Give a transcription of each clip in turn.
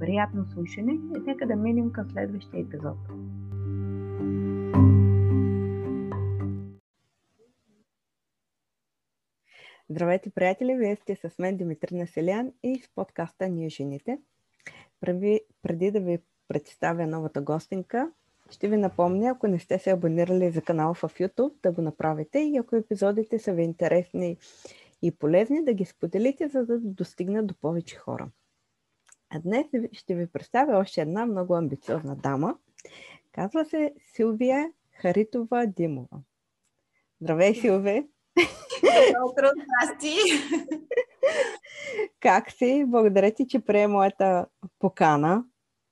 Приятно слушане и нека да минем към следващия епизод. Здравейте, приятели! Вие сте с мен Димитрина Селян и с подкаста Ние жените. Преди, преди да ви представя новата гостинка, ще ви напомня, ако не сте се абонирали за канала в YouTube, да го направите и ако епизодите са ви интересни и полезни, да ги споделите, за да достигнат до повече хора. А днес ще ви представя още една много амбициозна дама. Казва се Силвия Харитова Димова. Здравей, Силвия! Утро, здрасти! Как си? Благодаря ти, че прие моята покана.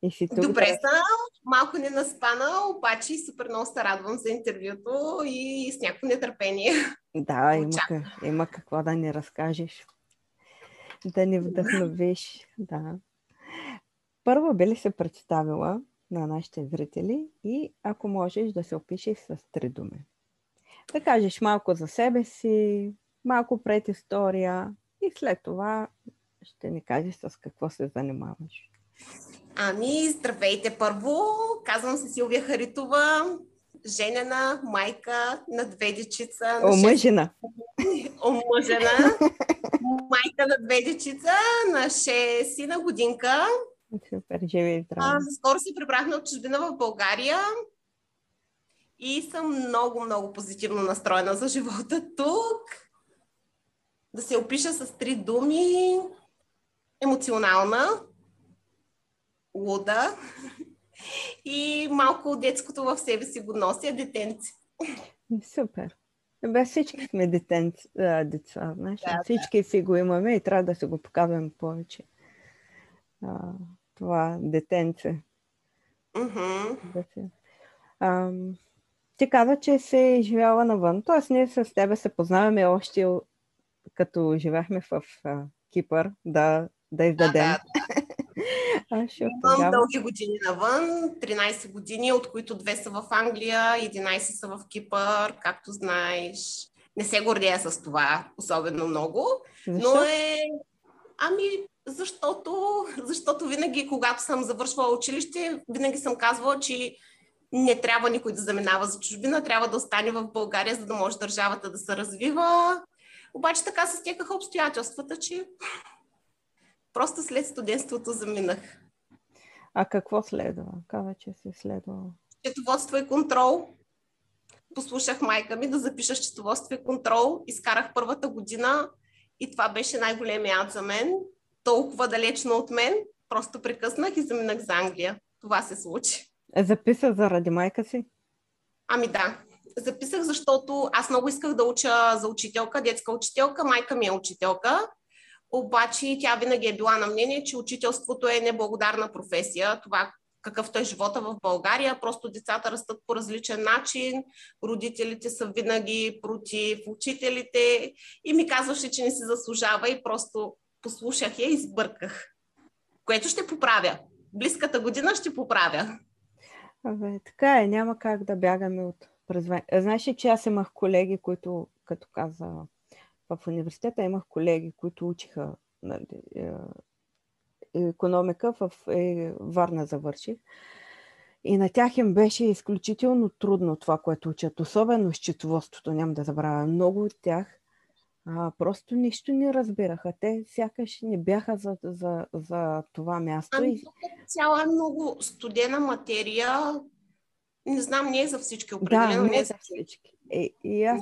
И си тук Добре съм, малко не наспана, обаче супер много се радвам за интервюто и с някакво нетърпение. Да, има, има какво да ни разкажеш. Да ни вдъхновиш. Да. Първо би ли се представила на нашите зрители и ако можеш да се опишеш с три думи да кажеш малко за себе си, малко пред история и след това ще ни кажеш с какво се занимаваш. Ами, здравейте първо. Казвам се Силвия Харитова, женена, майка на две дечица. Омъжена. Омъжена. майка на две дечица, на 6 сина годинка. Супер, живи и здрави. Скоро се прибрахме от чужбина в България и съм много, много позитивно настроена за живота тук. Да се опиша с три думи. Емоционална, луда и малко детското в себе си го нося, детенци. Супер. Бе, всички сме детенци, деца, знаеш, да, всички да. си го имаме и трябва да се го показваме повече. А, това детенце. Mm-hmm. Ти каза, че се живяла навън. Тоест, ние с тебе се познаваме още като живяхме в а, Кипър, да, да издадем. Да, да. Имам тогава... дълги години навън, 13 години, от които две са в Англия, 11 са в Кипър, както знаеш. Не се гордея с това особено много, Защо? но е... Ами, защото, защото винаги, когато съм завършвала училище, винаги съм казвала, че не трябва никой да заминава за чужбина, трябва да остане в България, за да може държавата да се развива. Обаче така се стекаха обстоятелствата, че просто след студентството заминах. А какво следва? Каза, че си следва? Счетоводство и контрол. Послушах майка ми да запиша счетоводство и контрол. Изкарах първата година и това беше най-големия ад за мен. Толкова далечно от мен. Просто прекъснах и заминах за Англия. Това се случи. Е, записа заради майка си? Ами да. Записах, защото аз много исках да уча за учителка, детска учителка. Майка ми е учителка. Обаче тя винаги е била на мнение, че учителството е неблагодарна професия. Това какъвто е живота в България. Просто децата растат по различен начин, родителите са винаги против учителите и ми казваше, че не се заслужава и просто послушах я и сбърках. Което ще поправя. Близката година ще поправя. Абе, така е, няма как да бягаме от презвание. Знаеш ли, че аз имах колеги, които, като каза, в университета имах колеги, които учиха нали, е, економика в е, Варна завърших. И на тях им беше изключително трудно това, което учат, особено счетоводството, няма да забравя. Много от тях а, просто нищо не разбираха. Те сякаш не бяха за, за, за това място. Ами, тук е цяла много студена материя. Не знам, не е за всички определено. Да, не е за всички. И, и аз,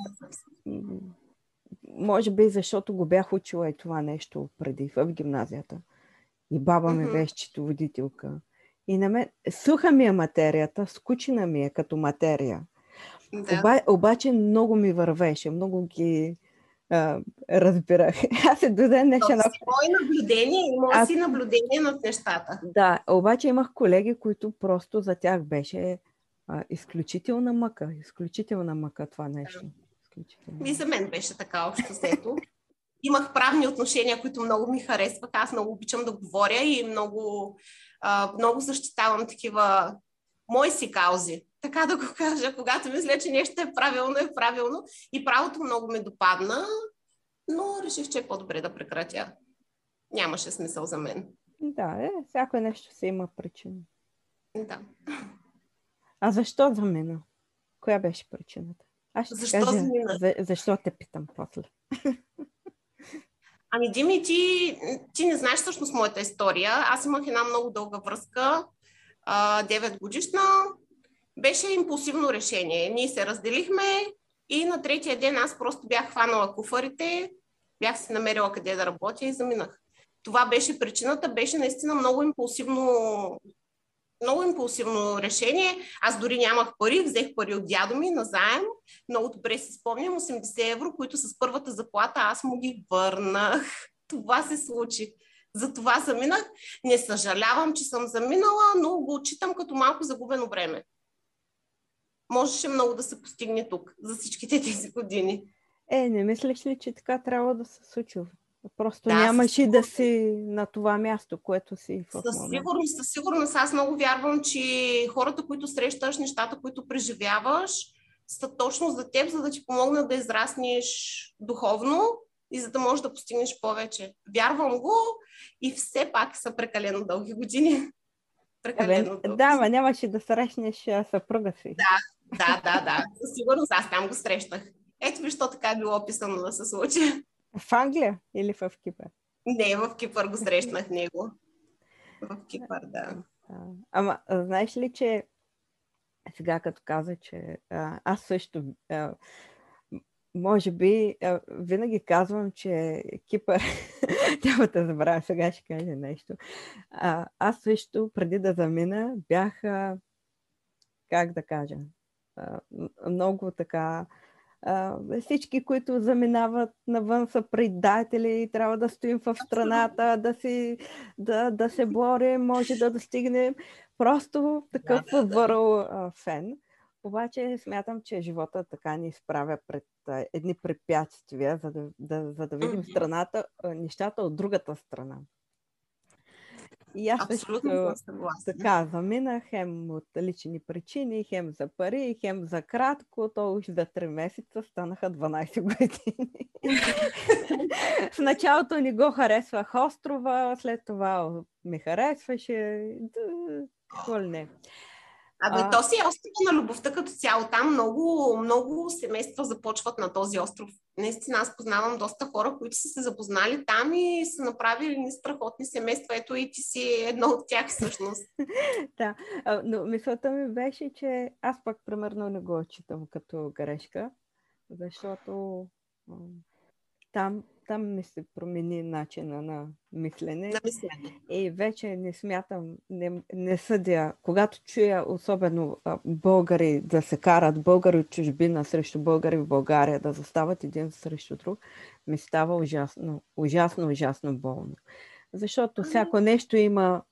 може би защото го бях учила и това нещо преди в гимназията. И баба ми беше четоводителка. И на мен, суха ми е материята, скучена ми е като материя. Да. Оба, обаче много ми вървеше, много ги а, разбирах. Аз се до ден днешен... Твое наблюдение, има Аз... си наблюдение над нещата. Да, обаче имах колеги, които просто за тях беше а, изключителна мъка, изключителна мъка това нещо. И за мен беше така общо взето. Имах правни отношения, които много ми харесваха. Аз много обичам да говоря и много, а, много защитавам такива мои си каузи така да го кажа, когато мисля, че нещо е правилно, е правилно. И правото много ме допадна, но реших, че е по-добре да прекратя. Нямаше смисъл за мен. Да, е, всяко нещо се има причина. Да. А защо замина? Коя беше причината? Аз ще защо кажа, за, защо те питам после. Ами, Дими, ти, ти не знаеш всъщност моята история. Аз имах една много дълга връзка, 9 годишна, беше импулсивно решение. Ние се разделихме и на третия ден аз просто бях хванала куфарите, бях се намерила къде да работя и заминах. Това беше причината, беше наистина много импулсивно много импулсивно решение. Аз дори нямах пари, взех пари от дядо ми на заем. Много добре си спомням, 80 евро, които с първата заплата аз му ги върнах. Това се случи. За това заминах. Не съжалявам, че съм заминала, но го отчитам като малко загубено време можеше много да се постигне тук за всичките тези години. Е, не мислиш ли, че така трябва да се случи? Просто да, нямаш и да си на това място, което си в Със сигурност, със сигурност. Аз много вярвам, че хората, които срещаш, нещата, които преживяваш, са точно за теб, за да ти помогнат да израснеш духовно и за да можеш да постигнеш повече. Вярвам го и все пак са прекалено дълги години. Прекалено дълги. Да, ма нямаше да срещнеш съпруга си. Да, да, да, да. Със сигурност аз там го срещах. Ето ви, що така е било описано да се случи. В Англия или в Кипър? Не, в Кипър го срещнах него. В Кипър, да. Ама, знаеш ли, че сега като каза, че а, аз също а, може би а, винаги казвам, че Кипър, няма да забравя, сега ще кажа нещо. А, аз също, преди да замина, бях, а, как да кажа, много така. Всички, които заминават навън са предатели и трябва да стоим в страната, да, си, да, да се борим, може да достигнем. Просто такъв да, да, върл фен. Обаче смятам, че живота така ни изправя пред едни препятствия, за да, да, за да видим страната, нещата от другата страна. И аз Абсолютно също така заминах, хем от лични причини, хем за пари, хем за кратко, то уж за 3 месеца станаха 12 години. В началото ни го харесвах острова, след това ми харесваше. Какво ли не. Абе, а... то си е остров на любовта като цяло. Там много, много семейства започват на този остров. Наистина, аз познавам доста хора, които са се запознали там и са направили ни страхотни семейства. Ето и ти си едно от тях всъщност. да, но мисълта ми беше, че аз пък примерно не го отчитам като грешка, защото там там ми се промени начина на мислене. На мислене. И вече не смятам, не, не съдя. Когато чуя особено българи да се карат, българи от чужбина срещу българи в България, да застават един срещу друг, ми става ужасно, ужасно, ужасно болно. Защото всяко нещо има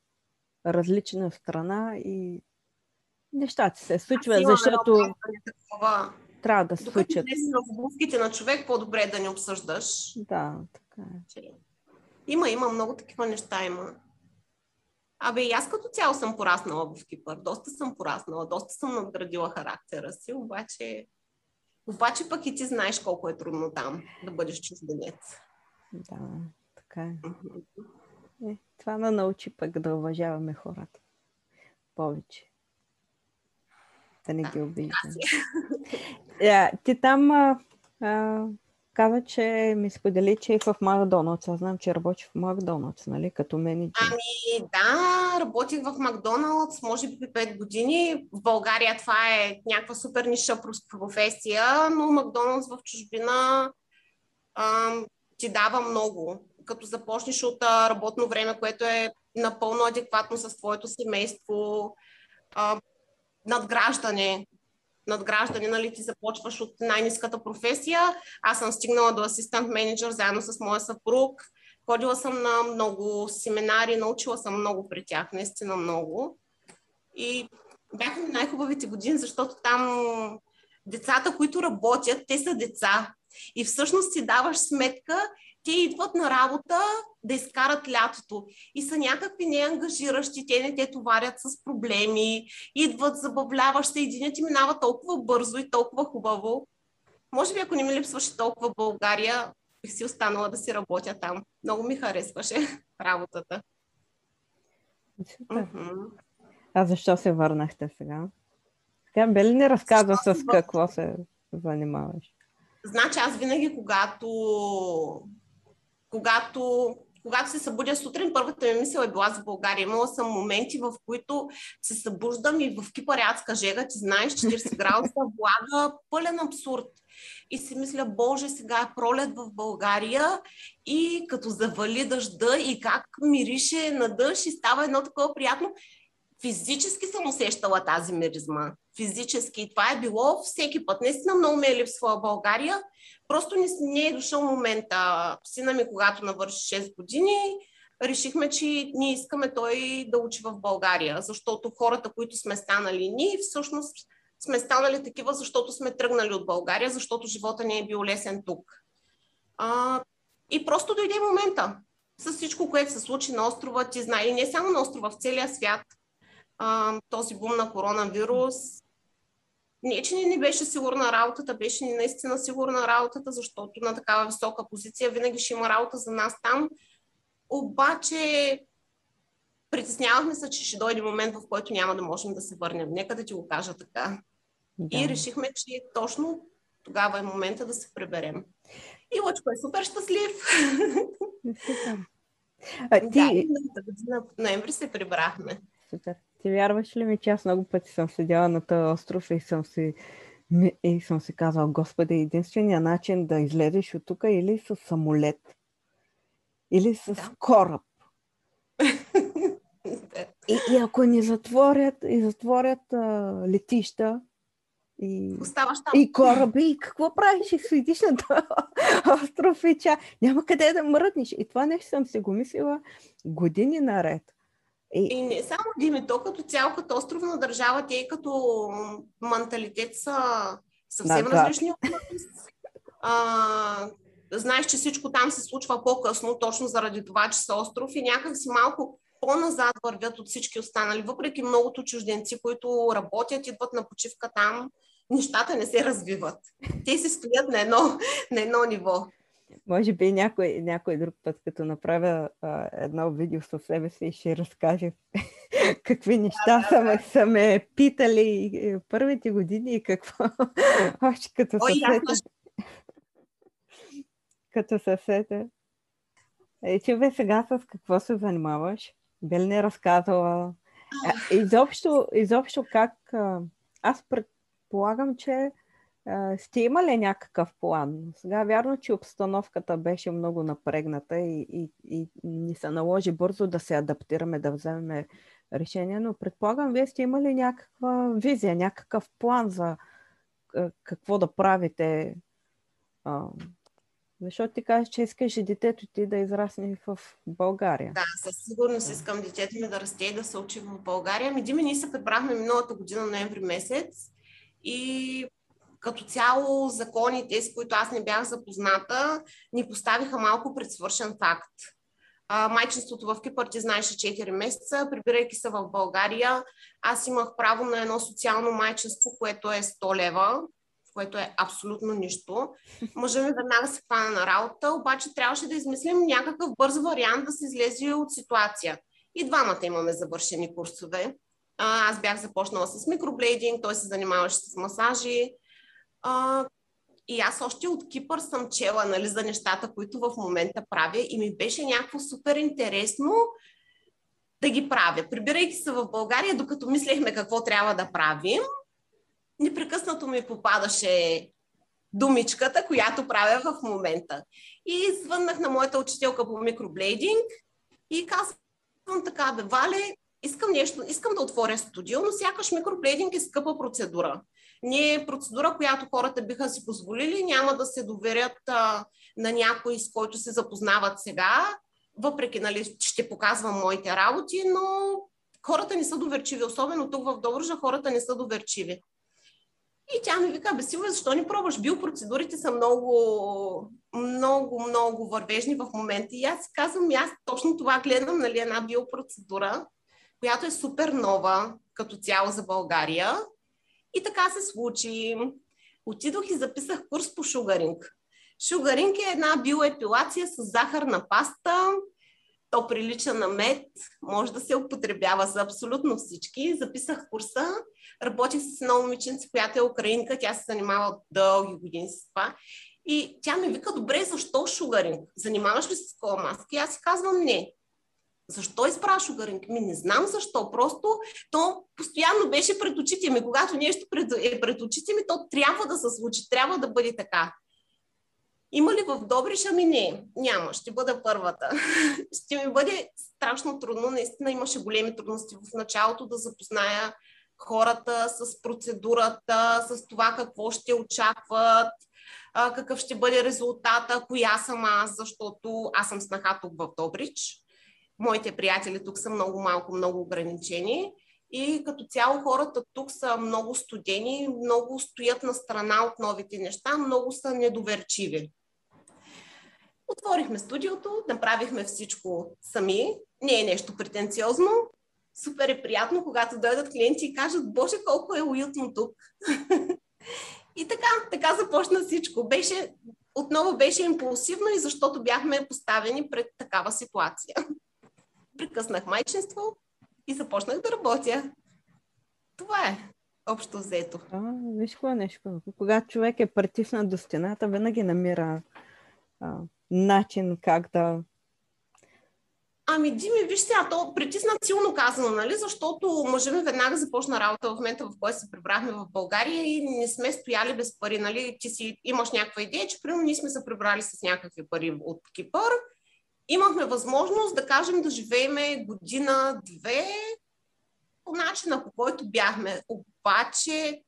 различна страна и нещата се случват, защото трябва да се случат. Докато в обувките на човек, по-добре е да не обсъждаш. Да, така е. Има, има, много такива неща има. Абе, и аз като цяло съм пораснала в Кипър. Доста съм пораснала, доста съм надградила характера си, обаче, обаче пък и ти знаеш колко е трудно там да бъдеш чужденец. Да, така е. е това на научи пък да уважаваме хората повече да не ги обиждам. yeah, е, ти там а, а, каза, че ми сподели, че е в Макдоналдс. Аз знам, че работи в Макдоналдс, нали, като менеджер. Ами да, работих в Макдоналдс, може би 5 години. В България това е някаква супер ниша професия, но Макдоналдс в чужбина а, ти дава много. Като започнеш от работно време, което е напълно адекватно с твоето семейство, а, надграждане. Надграждане, нали, ти започваш от най-низката професия. Аз съм стигнала до асистент менеджер заедно с моя съпруг. Ходила съм на много семинари, научила съм много при тях, наистина много. И бяха ми най-хубавите години, защото там децата, които работят, те са деца. И всъщност си даваш сметка, те идват на работа да изкарат лятото и са някакви неангажиращи, те не те товарят с проблеми, идват, забавляваш се, и ти минава толкова бързо и толкова хубаво. Може би ако не ми липсваше толкова България, бих си останала да си работя там. Много ми харесваше работата. Супер. А защо се върнахте сега? Тя бе ли не разказва с какво се занимаваш? Значи аз винаги, когато когато, когато се събудя сутрин, първата ми мисъл е била за България. Имала съм моменти, в които се събуждам и в кипа рядска жега, ти знаеш, 40 градуса, влага, пълен абсурд. И си мисля, Боже, сега е пролет в България и като завали дъжда и как мирише на дъжд и става едно такова приятно. Физически съм усещала тази миризма. Физически. И това е било всеки път. Наистина много ме е липсвала България Просто не, не е дошъл момента. Сина ми, когато навърши 6 години, решихме, че ние искаме той да учи в България, защото хората, които сме станали ние, всъщност сме станали такива, защото сме тръгнали от България, защото живота не е бил лесен тук. А, и просто дойде момента. С всичко, което се случи на острова, ти знае, и не само на острова, в целия свят, а, този бум на коронавирус, не, че не, не беше сигурна работата, беше ни наистина сигурна работата, защото на такава висока позиция винаги ще има работа за нас там. Обаче притеснявахме се, че ще дойде момент, в който няма да можем да се върнем. Нека да ти го кажа така. Да. И решихме, че точно тогава е момента да се преберем. И Лъчко е супер щастлив. А, ти... Да, година, ноември се прибрахме. Супер. Ти вярваш ли ми, че аз много пъти съм седяла на този остров и съм си и съм си казала, Господи, единствения начин да излезеш от тук е или с самолет, или с да. кораб. и, и ако ни затворят, и затворят а, летища, и, и кораби, и какво правиш? И седиш на този остров и ча. Няма къде да мръднеш. И това нещо съм си го мислила години наред. И, и не само Дими, то като цяло, като островна държава, те като менталитет са съвсем да, различни от нас. А, знаеш, че всичко там се случва по-късно, точно заради това, че са остров и някак си малко по-назад вървят от всички останали, въпреки многото чужденци, които работят, идват на почивка там, нещата не се развиват. Те се стоят на едно, на едно ниво. Може би някой, някой друг път, като направя а, едно видео със себе си, ще разкаже какви неща да, са, ме, са ме питали първите години и какво. Още като съсете. като съсете. Е, че бе сега с какво се занимаваш? Бел не разказала. Изобщо, изобщо как... Аз предполагам, че сте имали някакъв план? Сега вярно, че обстановката беше много напрегната и, и, и ни се наложи бързо да се адаптираме, да вземем решение, но предполагам, вие сте имали някаква визия, някакъв план за какво да правите. Защото ти кажеш, че искаш детето ти да израсне в България. Да, със сигурност искам детето ми да расте и да се учи в България. Ами, Дима, ние се прибрахме миналата година, ноември месец. И като цяло законите, с които аз не бях запозната, ни поставиха малко пред свършен факт. А, майчинството в Кипър ти знаеше 4 месеца, прибирайки се в България, аз имах право на едно социално майчинство, което е 100 лева, което е абсолютно нищо. Мъжа ми веднага се хвана на работа, обаче трябваше да измислим някакъв бърз вариант да се излезе от ситуация. И двамата имаме завършени курсове. А, аз бях започнала с микроблейдинг, той се занимаваше с масажи. А, и аз още от Кипър съм чела нали, за нещата, които в момента правя и ми беше някакво супер интересно да ги правя. Прибирайки се в България, докато мислехме какво трябва да правим, непрекъснато ми попадаше думичката, която правя в момента. И звъннах на моята учителка по микроблейдинг и казвам така, бе, Вале, искам нещо, искам да отворя студио, но сякаш микроблейдинг е скъпа процедура. Не е процедура, която хората биха си позволили, няма да се доверят а, на някой, с който се запознават сега, въпреки, нали, ще показвам моите работи, но хората не са доверчиви, особено тук в Добружа хората не са доверчиви. И тя ми вика, бе, Силвия, защо не пробваш? Биопроцедурите са много, много, много вървежни в момента. И аз казвам, аз точно това гледам, нали, една биопроцедура, която е супер нова като цяло за България. И така се случи. Отидох и записах курс по шугаринг. Шугаринг е една биоепилация с захарна паста. То прилича на мед, може да се употребява за абсолютно всички. Записах курса, работих с една момиченца, която е украинка, тя се занимава дълги години с това. И тя ми вика, добре, защо шугаринг? Занимаваш ли се с кола маски? Аз си казвам не. Защо избра шугаринг? Ми не знам защо. Просто то постоянно беше пред очите ми. Когато нещо е пред очите ми, то трябва да се случи, трябва да бъде така. Има ли в Добриша ми? Не, няма. Ще бъда първата. ще ми бъде страшно трудно. Наистина имаше големи трудности в началото да запозная хората с процедурата, с това какво ще очакват, какъв ще бъде резултата, коя съм аз, защото аз съм снаха тук в Добрич. Моите приятели тук са много малко, много ограничени. И като цяло хората тук са много студени, много стоят на страна от новите неща, много са недоверчиви. Отворихме студиото, направихме всичко сами. Не е нещо претенциозно. Супер е приятно, когато дойдат клиенти и кажат, Боже, колко е уютно тук. и така, така започна всичко. Беше, отново беше импулсивно и защото бяхме поставени пред такава ситуация. Прекъснах майчинство и започнах да работя. Това е общо взето. А, виж какво е нещо. Когато човек е притиснат до стената, винаги намира а, начин как да... Ами, Дими, виж сега, то притиснат силно казано, нали? Защото мъжа ми веднага започна работа в момента, в който се прибрахме в България и не сме стояли без пари, нали? Ти си имаш някаква идея, че примерно ние сме се прибрали с някакви пари от Кипър. Имахме възможност да кажем да живееме година-две по начина, по който бяхме. Обаче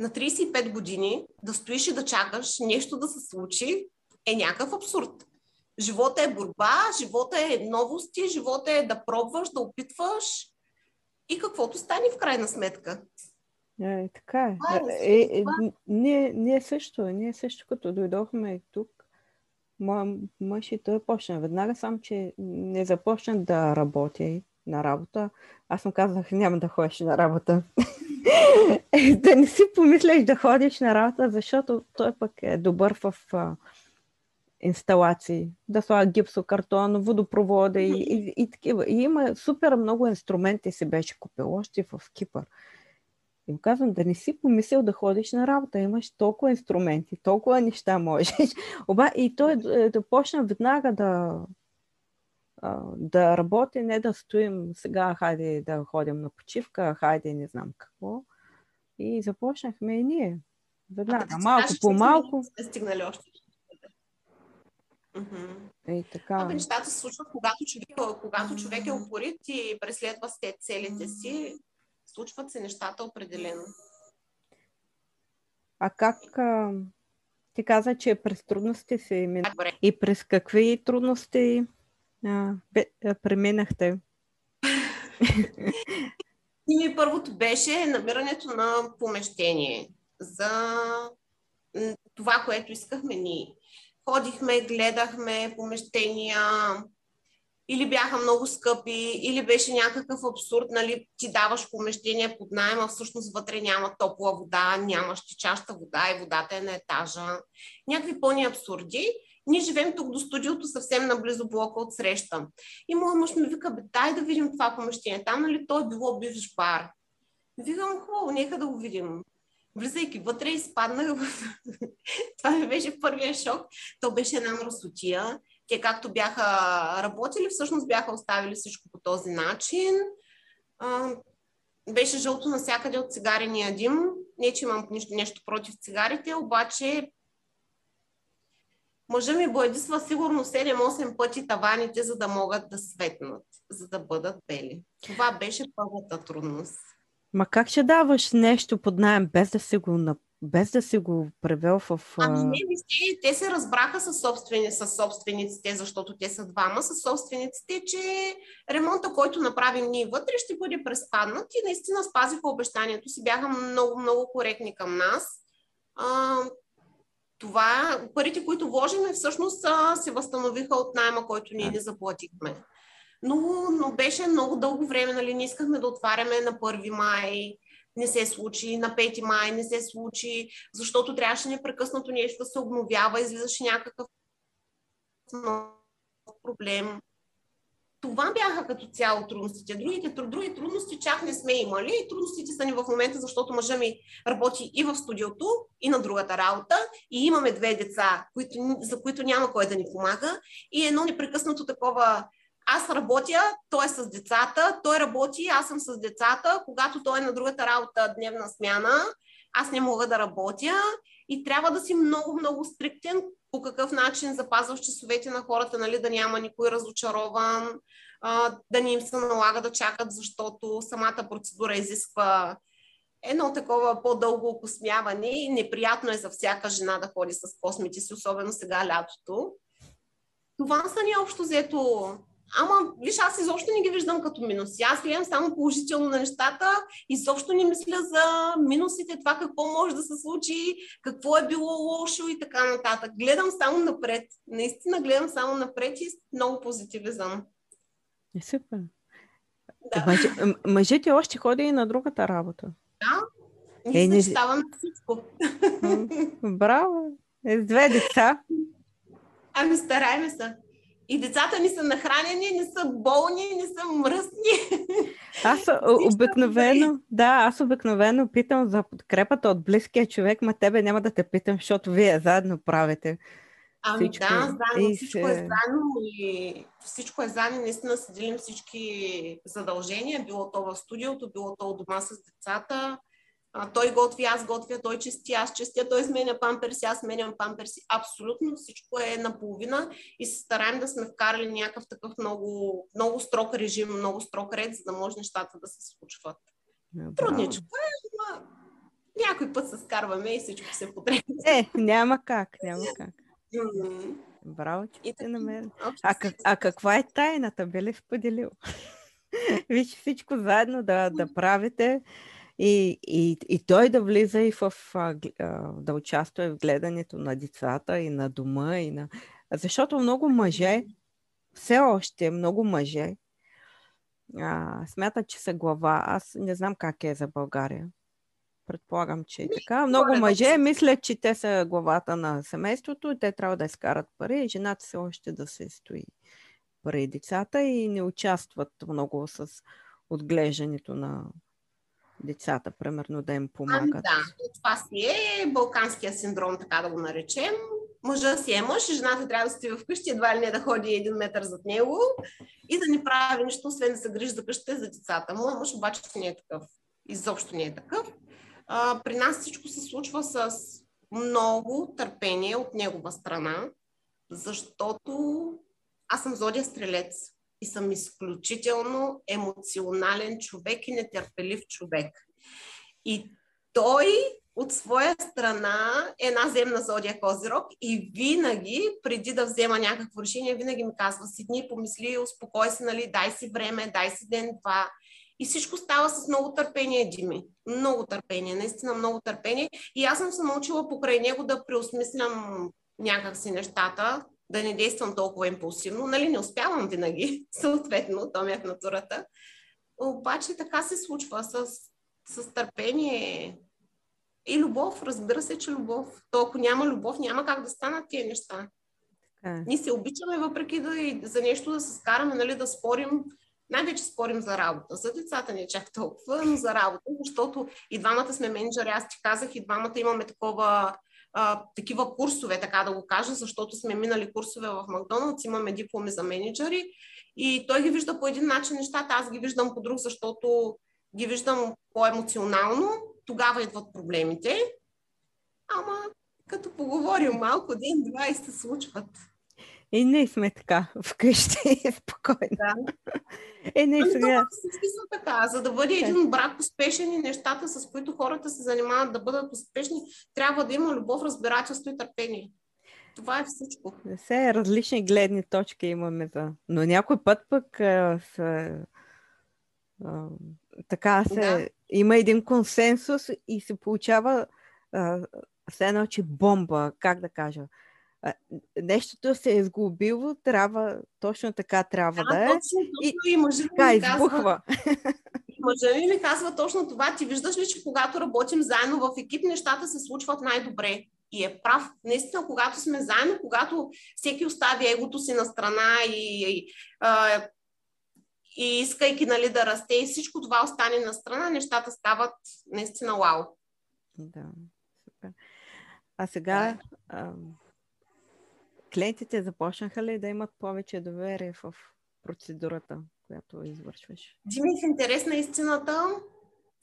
на 35 години да стоиш и да чакаш нещо да се случи, е някакъв абсурд. Живота е борба, живота е новости, живота е да пробваш, да опитваш и каквото стане в крайна сметка. Е, така е. е, е, е ние, ние също, ние също като дойдохме тук, моя мъж и той почна веднага, сам, че не започна да работи на работа. Аз му казах, няма да ходиш на работа. да не си помислиш да ходиш на работа, защото той пък е добър в инсталации, да слага гипсокартон, водопровода и, и, и такива. И има супер много инструменти си беше купил още в Кипър. И му казвам, да не си помислил да ходиш на работа, имаш толкова инструменти, толкова неща можеш. Оба, и той е, да почна веднага да, да работи, не да стоим сега, хайде да ходим на почивка, хайде не знам какво. И започнахме и ние. Веднага, малко по малко. Стигнали още. Mm-hmm. Ей, така. Много нещата се случват, когато човек, когато човек е упорит и преследва с целите си, случват се нещата определено. А как а, ти каза, че през трудности се мина? И през какви трудности а, бе, а, преминахте? И ми първото беше намирането на помещение за това, което искахме ние ходихме, гледахме помещения, или бяха много скъпи, или беше някакъв абсурд, нали, ти даваш помещение под найема, всъщност вътре няма топла вода, нямаш течаща вода и водата е на етажа. Някакви пълни абсурди. Ние живеем тук до студиото, съвсем наблизо блока от среща. И моят мъж ми вика, бе, дай да видим това помещение. Там, нали, то е било бивш бар. Викам, хубаво, нека да го видим влизайки вътре, изпаднах. Това ми беше първия шок. То беше една мръсотия. Те както бяха работили, всъщност бяха оставили всичко по този начин. Беше жълто навсякъде от цигарения дим. Не, че имам нещо, нещо против цигарите, обаче мъжа ми боядисва сигурно 7-8 пъти таваните, за да могат да светнат, за да бъдат бели. Това беше първата трудност. Ма как ще даваш нещо под найем, без да си го, без да си го превел в... Ами не, вижте, те се разбраха с, собствени, с собствениците, защото те са двама, с собствениците, че ремонта, който направим ние вътре, ще бъде преспаднат. И наистина спазиха обещанието си, бяха много, много коректни към нас. А, това, парите, които вложиме, всъщност се възстановиха от найма, който ние не заплатихме. Но, но беше много дълго време, нали, не искахме да отваряме на 1 май, не се случи, на 5 май не се случи, защото трябваше непрекъснато нещо да се обновява, излизаше някакъв проблем. Това бяха като цяло трудностите. Другите, други трудности чак не сме имали. И трудностите са ни в момента, защото мъжа ми работи и в студиото, и на другата работа. И имаме две деца, които, за които няма кой да ни помага. И едно непрекъснато такова аз работя, той е с децата, той работи, аз съм с децата. Когато той е на другата работа, дневна смяна, аз не мога да работя и трябва да си много, много стриктен по какъв начин запазваш часовете на хората, нали, да няма никой разочарован, да не им се налага да чакат, защото самата процедура изисква едно такова по-дълго окосмяване и неприятно е за всяка жена да ходи с космите си, особено сега лятото. Това са ни общо взето Ама, виж, аз изобщо не ги виждам като минуси. Аз гледам само положително на нещата, изобщо не мисля за минусите, това какво може да се случи, какво е било лошо и така нататък. Гледам само напред. Наистина гледам само напред и много позитивизъм. Е, супер. Да. Мъж, мъжете още ходи и на другата работа. Да. Ние е, не... ставам всичко. Браво! Е, с две деца. Ами старайме се и децата ни са нахранени, не са болни, не са мръсни. Аз обикновено, да, аз обикновено питам за подкрепата от близкия човек, ма тебе няма да те питам, защото вие заедно правите. Ами всичко. да, заедно, всичко е заедно и всичко е заедно, наистина се делим всички задължения, било то в студиото, било то дома с децата. А, той готви, аз готвя, той чисти, аз чистя, той сменя памперси, аз сменям памперси. Абсолютно всичко е наполовина и се стараем да сме вкарали някакъв такъв много, много строг режим, много строг ред, за да може нещата да се случват. Yeah, Трудничко е, но някой път се скарваме и всичко се потребва. Е, няма как, няма как. Браво, че ти намери. А, как, а каква е тайната? Би ли споделил? Виж всичко заедно да, да правите и, и, и той да влиза и в, да участва в гледането на децата и на дома. И на... Защото много мъже, все още много мъже, а, смятат, че са глава. Аз не знам как е за България. Предполагам, че е така. Много мъже мислят, че те са главата на семейството и те трябва да изкарат пари и жената все още да се стои пари децата и не участват много с отглеждането на децата, примерно, да им помагат? Ами да, това си е балканския синдром, така да го наречем. Мъжа си е мъж, жената трябва да стои вкъщи, едва ли не да ходи един метър зад него и да не прави нищо, освен да се грижи за къщата и за децата. Моят мъж обаче не е такъв. Изобщо не е такъв. А, при нас всичко се случва с много търпение от негова страна, защото аз съм зодия стрелец и съм изключително емоционален човек и нетърпелив човек. И той от своя страна е една земна зодия Козирог и винаги, преди да взема някакво решение, винаги ми казва, си дни, помисли, успокой се, нали, дай си време, дай си ден-два. И всичко става с много търпение, Дими. Много търпение, наистина много търпение. И аз съм се научила покрай него да преосмислям някакси нещата, да не действам толкова импулсивно. Нали, не успявам винаги, съответно, то ми е в натурата. Обаче така се случва с, с търпение и любов. Разбира се, че любов. То ако няма любов, няма как да станат тия неща. Така. Ние се обичаме, въпреки да за нещо да се скараме, нали, да спорим. Най-вече спорим за работа. За децата не е чак толкова, но за работа, защото и двамата сме менеджери. Аз ти казах, и двамата имаме такова а, такива курсове, така да го кажа, защото сме минали курсове в Макдоналдс, имаме дипломи за менеджери и той ги вижда по един начин нещата, аз ги виждам по друг, защото ги виждам по-емоционално, тогава идват проблемите. Ама като поговорим малко, ден-два и се случват. И ние сме така вкъщи, спокойно. Да. Е, не, ами сега... Всички са така. За да бъде един брак успешен и нещата, с които хората се занимават да бъдат успешни, трябва да има любов, разбирателство и търпение. Това е всичко. Все различни гледни точки имаме за... Но някой път пък а, са, а, така се... Да. Има един консенсус и се получава а, все едно, че бомба, как да кажа нещото се е сглобило, трябва, точно така трябва да, да е. Точно, и, и мъжа така избухва. Мъжа ми ми казва точно това. Ти виждаш ли, че когато работим заедно в екип, нещата се случват най-добре. И е прав. Наистина, когато сме заедно, когато всеки остави егото си на страна и, и, а, и искайки нали, да расте и всичко това остане на страна, нещата стават наистина вау. Да, супер. А сега, да клиентите започнаха ли да имат повече доверие в процедурата, която извършваш? Дими, в интерес на истината,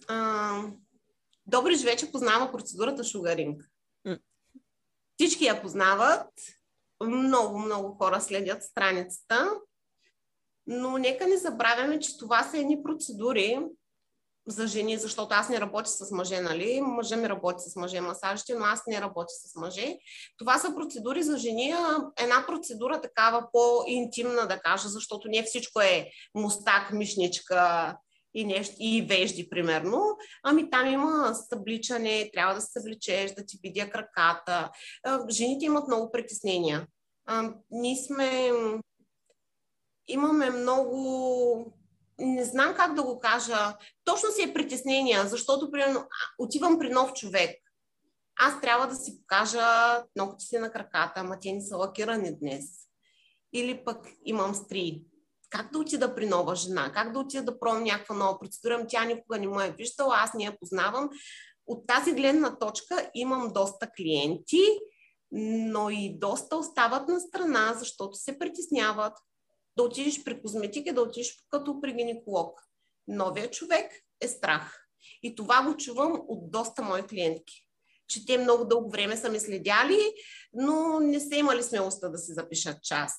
а, Добрич вече познава процедурата шугаринг. Mm. Всички я познават, много, много хора следят страницата, но нека не забравяме, че това са едни процедури, за жени, защото аз не работя с мъже, нали? Мъжа ми работи с мъже масажите, но аз не работя с мъже. Това са процедури за жени, една процедура такава по-интимна, да кажа, защото не всичко е мустак, мишничка и, нещо, и вежди, примерно. Ами там има събличане, трябва да се събличеш, да ти видя краката. Жените имат много притеснения. Ние сме... Имаме много не знам как да го кажа, точно си е притеснение, защото примерно, отивам при нов човек. Аз трябва да си покажа ногти си на краката, ама те не са лакирани днес. Или пък имам стри. Как да отида при нова жена? Как да отида да пробвам някаква нова процедура? Тя никога не ме е виждала, аз не я познавам. От тази гледна точка имам доста клиенти, но и доста остават на страна, защото се притесняват, да отидеш при козметик и да отидеш като при гинеколог. Новия човек е страх. И това го чувам от доста мои клиентки. Че те много дълго време са ме следяли, но не са имали смелостта да се запишат час.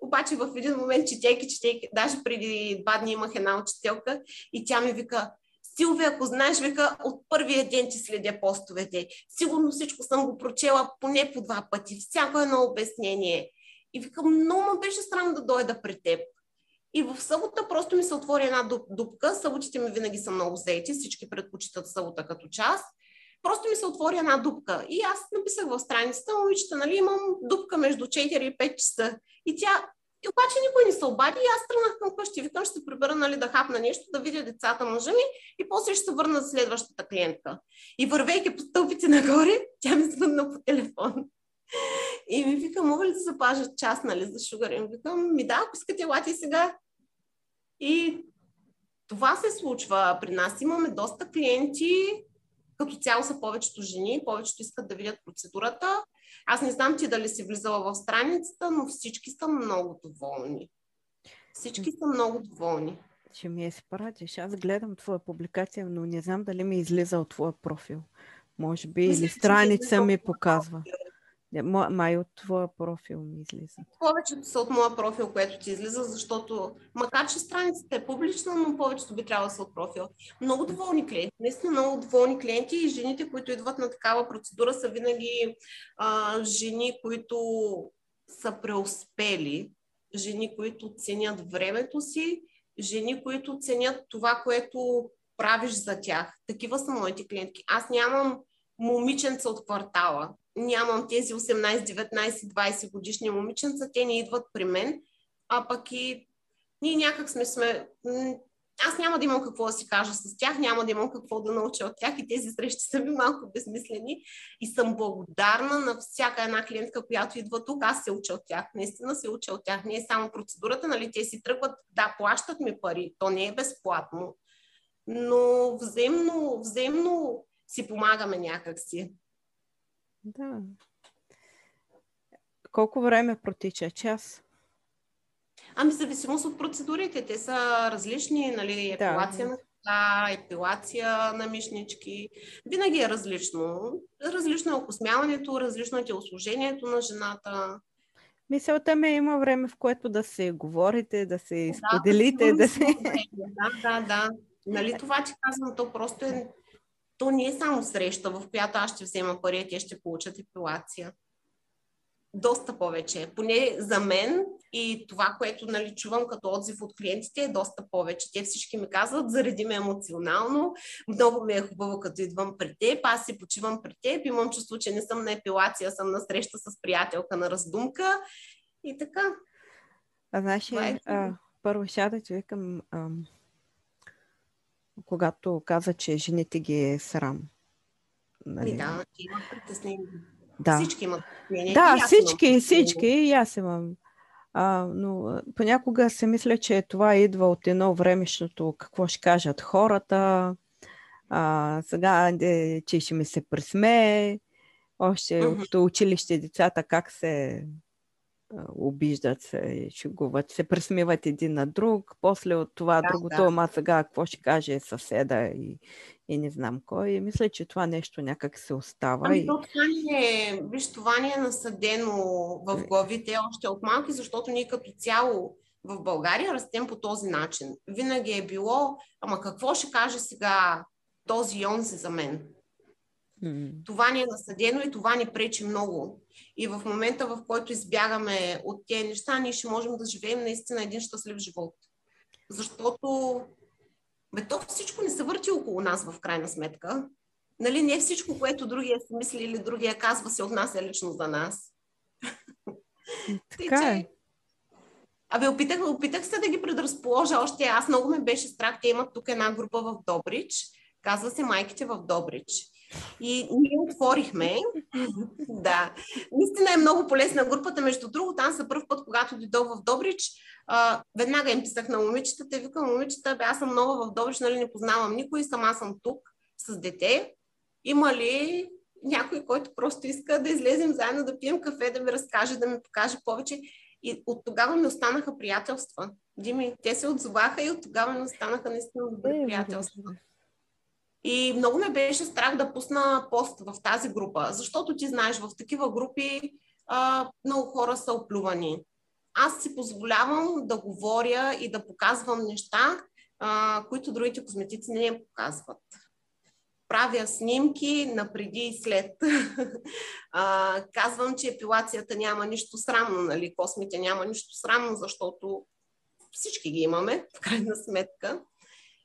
Обаче в един момент, четейки, четейки, даже преди два дни имах една учителка и тя ми вика, Силвия, ако знаеш, вика, от първия ден ти следя постовете. Сигурно всичко съм го прочела поне по два пъти, всяко едно обяснение. И викам, много ме беше странно да дойда при теб. И в събота просто ми се отвори една дупка. Съботите ми винаги са много заети, всички предпочитат събота като час. Просто ми се отвори една дупка. И аз написах в страницата, момичета, нали, имам дупка между 4 и 5 часа. И тя, и обаче никой не се обади и аз тръгнах към къщи. Викам, ще се прибера нали, да хапна нещо, да видя децата мъжа ми и после ще се върна за следващата клиентка. И вървейки по стълбите нагоре, тя ми звънна по телефон. И ми вика, мога ли да запажа час, нали, за шугар? И ми викам, ми да, ако искате, лати сега. И това се случва при нас. Имаме доста клиенти, като цяло са повечето жени, повечето искат да видят процедурата. Аз не знам ти дали си влизала в страницата, но всички са много доволни. Всички са много доволни. Ще ми е спратиш. Аз гледам твоя публикация, но не знам дали ми излиза от твоя профил. Може би Мисля, или страница ми показва. Профил. Май от твоя профил ми излиза. Повечето са от моя профил, което ти излиза, защото макар, че страницата е публична, но повечето би трябвало да са от профил. Много доволни клиенти, наистина много доволни клиенти и жените, които идват на такава процедура са винаги а, жени, които са преуспели, жени, които ценят времето си, жени, които ценят това, което правиш за тях. Такива са моите клиентки. Аз нямам момиченца от квартала нямам тези 18, 19, 20 годишни момиченца, те не идват при мен, а пък и ние някак сме, сме аз няма да имам какво да си кажа с тях, няма да имам какво да науча от тях и тези срещи са ми малко безмислени и съм благодарна на всяка една клиентка, която идва тук. Аз се уча от тях, наистина се уча от тях. Не е само процедурата, нали, те си тръгват, да, плащат ми пари, то не е безплатно, но взаимно, взаимно си помагаме някакси. Да. Колко време протича? Час? Ами, зависимост от процедурите. Те са различни, нали, епилация да. на коса, епилация на мишнички. Винаги е различно. Различно е окосмяването, различно е телосложението на жената. Мисълта ми е, има време, в което да се говорите, да се споделите. Да, да, се... да, да, да. Нали това ти казвам, то просто е... То не е само среща, в която аз ще взема пари, а те ще получат епилация доста повече. Поне за мен и това, което нали, чувам като отзив от клиентите е доста повече. Те всички ми казват, заради ме емоционално, много ми е хубаво като идвам при теб, аз си почивам при теб, имам чувство, че не съм на епилация, съм на среща с приятелка на раздумка и така. А знаеш, е... а, първо ще да ти викам, когато каза, че жените ги е срам. Нали? И да, има притеснение. Да. Всички имат мнение. Да, и всички, имам всички, и аз имам. А, но понякога се мисля, че това идва от едно времешното, какво ще кажат хората, а, сега, де, че ще ми се пресмее, още mm-hmm. от училище децата как се обиждат се, шегуват се, пресмиват един на друг, после от това да, другото, да. ама сега какво ще каже съседа и, и не знам кой. И мисля, че това нещо някак се остава. Ами, и... това не е, виж, това не е насъдено в главите още от малки, защото ние като цяло в България растем по този начин. Винаги е било, ама какво ще каже сега този онзи за мен? Mm. Това ни е насъдено и това ни пречи много. И в момента, в който избягаме от тези неща, ние ще можем да живеем наистина един щастлив живот. Защото бе, то всичко не се върти около нас в крайна сметка. Нали, не всичко, което другия си мисли или другия казва, се отнася лично за нас. Така е. Абе, опитах, опитах се да ги предразположа още. Аз много ме беше страх. Те имат тук една група в Добрич. Казва се Майките в Добрич. И ние отворихме. да. Наистина е много полезна групата. Между другото, там за първ път, когато дойдох в Добрич, а, веднага им писах на момичетата и викам, момичета, бе, аз съм нова в Добрич, нали не познавам никой, сама съм тук с дете. Има ли някой, който просто иска да излезем заедно да пием кафе, да ми разкаже, да ми покаже повече. И от тогава ми останаха приятелства. Дими, те се отзоваха и от тогава ми останаха наистина добри приятелства. И много ме беше страх да пусна пост в тази група, защото ти знаеш, в такива групи а, много хора са оплювани. Аз си позволявам да говоря и да показвам неща, а, които другите козметици не ни показват. Правя снимки на преди и след. а, казвам, че епилацията няма нищо срамно, нали? Космите няма нищо срамно, защото всички ги имаме, в крайна сметка.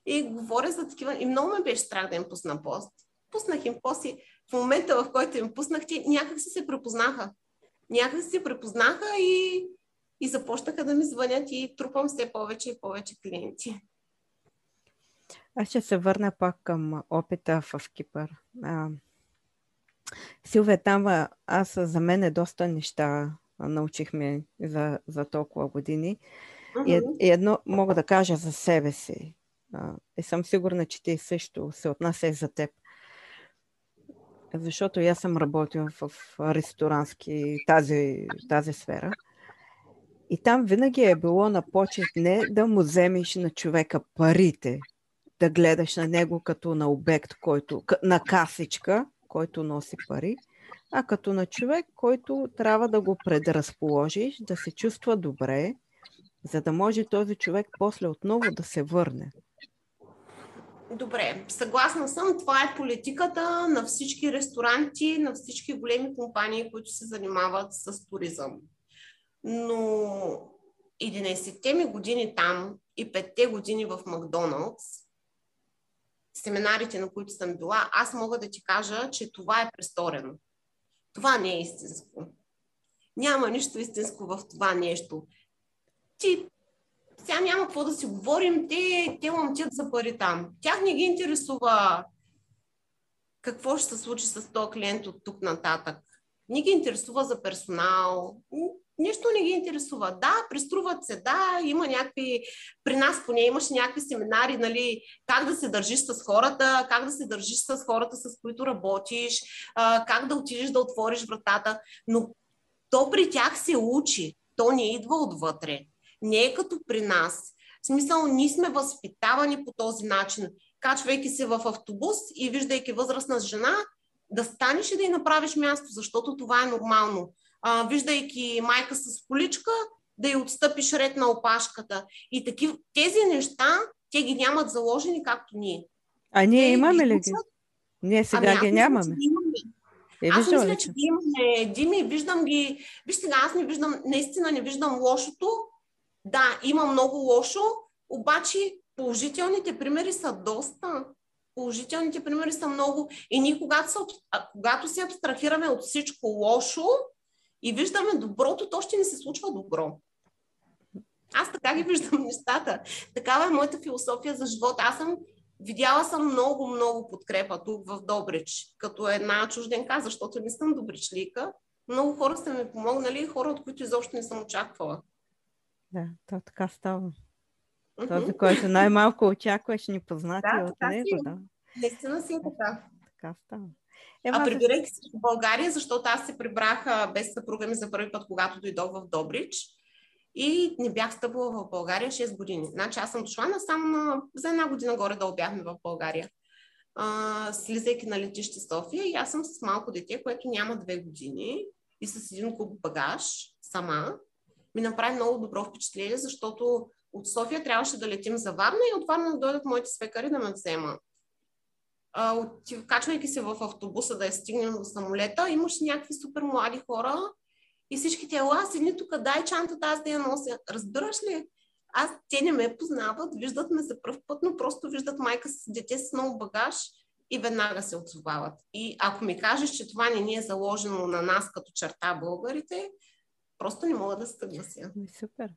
И говоря за такива. И много ме беше страх да им пусна пост. Пуснах им пост и в момента, в който им пуснах, те някак си се препознаха. Някак си се препознаха и, и започнаха да ми звънят и трупам все повече и повече клиенти. Аз ще се върна пак към опита в Кипър. А, Силвия, там аз за мен е доста неща научихме за, за толкова години. И, и едно мога да кажа за себе си и съм сигурна, че ти също се отнася за теб. Защото аз съм работила в ресторански тази, тази сфера. И там винаги е било на почет не да му вземеш на човека парите, да гледаш на него като на обект, който, на касичка, който носи пари, а като на човек, който трябва да го предразположиш, да се чувства добре, за да може този човек после отново да се върне. Добре, съгласна съм. Това е политиката на всички ресторанти, на всички големи компании, които се занимават с туризъм. Но 11-те ми години там и 5-те години в Макдоналдс, семинарите, на които съм била, аз мога да ти кажа, че това е престорено. Това не е истинско. Няма нищо истинско в това нещо. Ти сега няма какво да си говорим, те, те ламтят за пари там. Тях не ги интересува какво ще се случи с този клиент от тук нататък. Не ги интересува за персонал. Нищо не ги интересува. Да, преструват се, да, има някакви, при нас поне имаше някакви семинари, нали, как да се държиш с хората, как да се държиш с хората, с които работиш, как да отидеш да отвориш вратата, но то при тях се учи, то не идва отвътре. Не е като при нас. В смисъл, ние сме възпитавани по този начин. Качвайки се в автобус и виждайки възрастна жена, да станеш и да й направиш място, защото това е нормално а, виждайки майка с количка, да й отстъпиш ред на опашката. И таки, тези неща, те ги нямат заложени както ние. А ние те имаме ли ги? Ние сега ами, ги нямаме. Е, аз мисля, че ги имаме, Дими, виждам ги. Виж сега, аз не виждам, наистина не виждам лошото. Да, има много лошо, обаче положителните примери са доста. Положителните примери са много. И ние, когато, са, когато се абстрахираме от всичко лошо, и виждаме доброто, то ще ни се случва добро. Аз така ги виждам нещата. Такава е моята философия за живота. Аз съм видяла съм много, много подкрепа тук в Добрич, като една чужденка, защото не съм добричлика. Много хора са ми помогнали, хора, от които изобщо не съм очаквала. Да, то така става. Mm-hmm. Този, който най-малко очакваш, ни познати да, от него. Си. Да, Наистина си е така. Така става. Ема, а прибирайки се в България, защото аз се прибрах без съпруга ми за първи път, когато дойдох в Добрич. И не бях стъпала в България 6 години. Значи аз съм дошла на само на, за една година горе да бяхме в България. А, слизайки на летище София и аз съм с малко дете, което няма две години и с един куп багаж сама. Ми направи много добро впечатление, защото от София трябваше да летим за Варна и от Варна да дойдат моите свекари да ме вземат качвайки се в автобуса да я стигнем до самолета, имаше някакви супер млади хора и всички те, ела, седни тук, дай чантата, аз да я нося. Разбираш ли? Аз, те не ме познават, виждат ме за първ път, но просто виждат майка с дете с много багаж и веднага се отзовават. И ако ми кажеш, че това не ни е заложено на нас като черта българите, просто не мога да се съглася. Супер.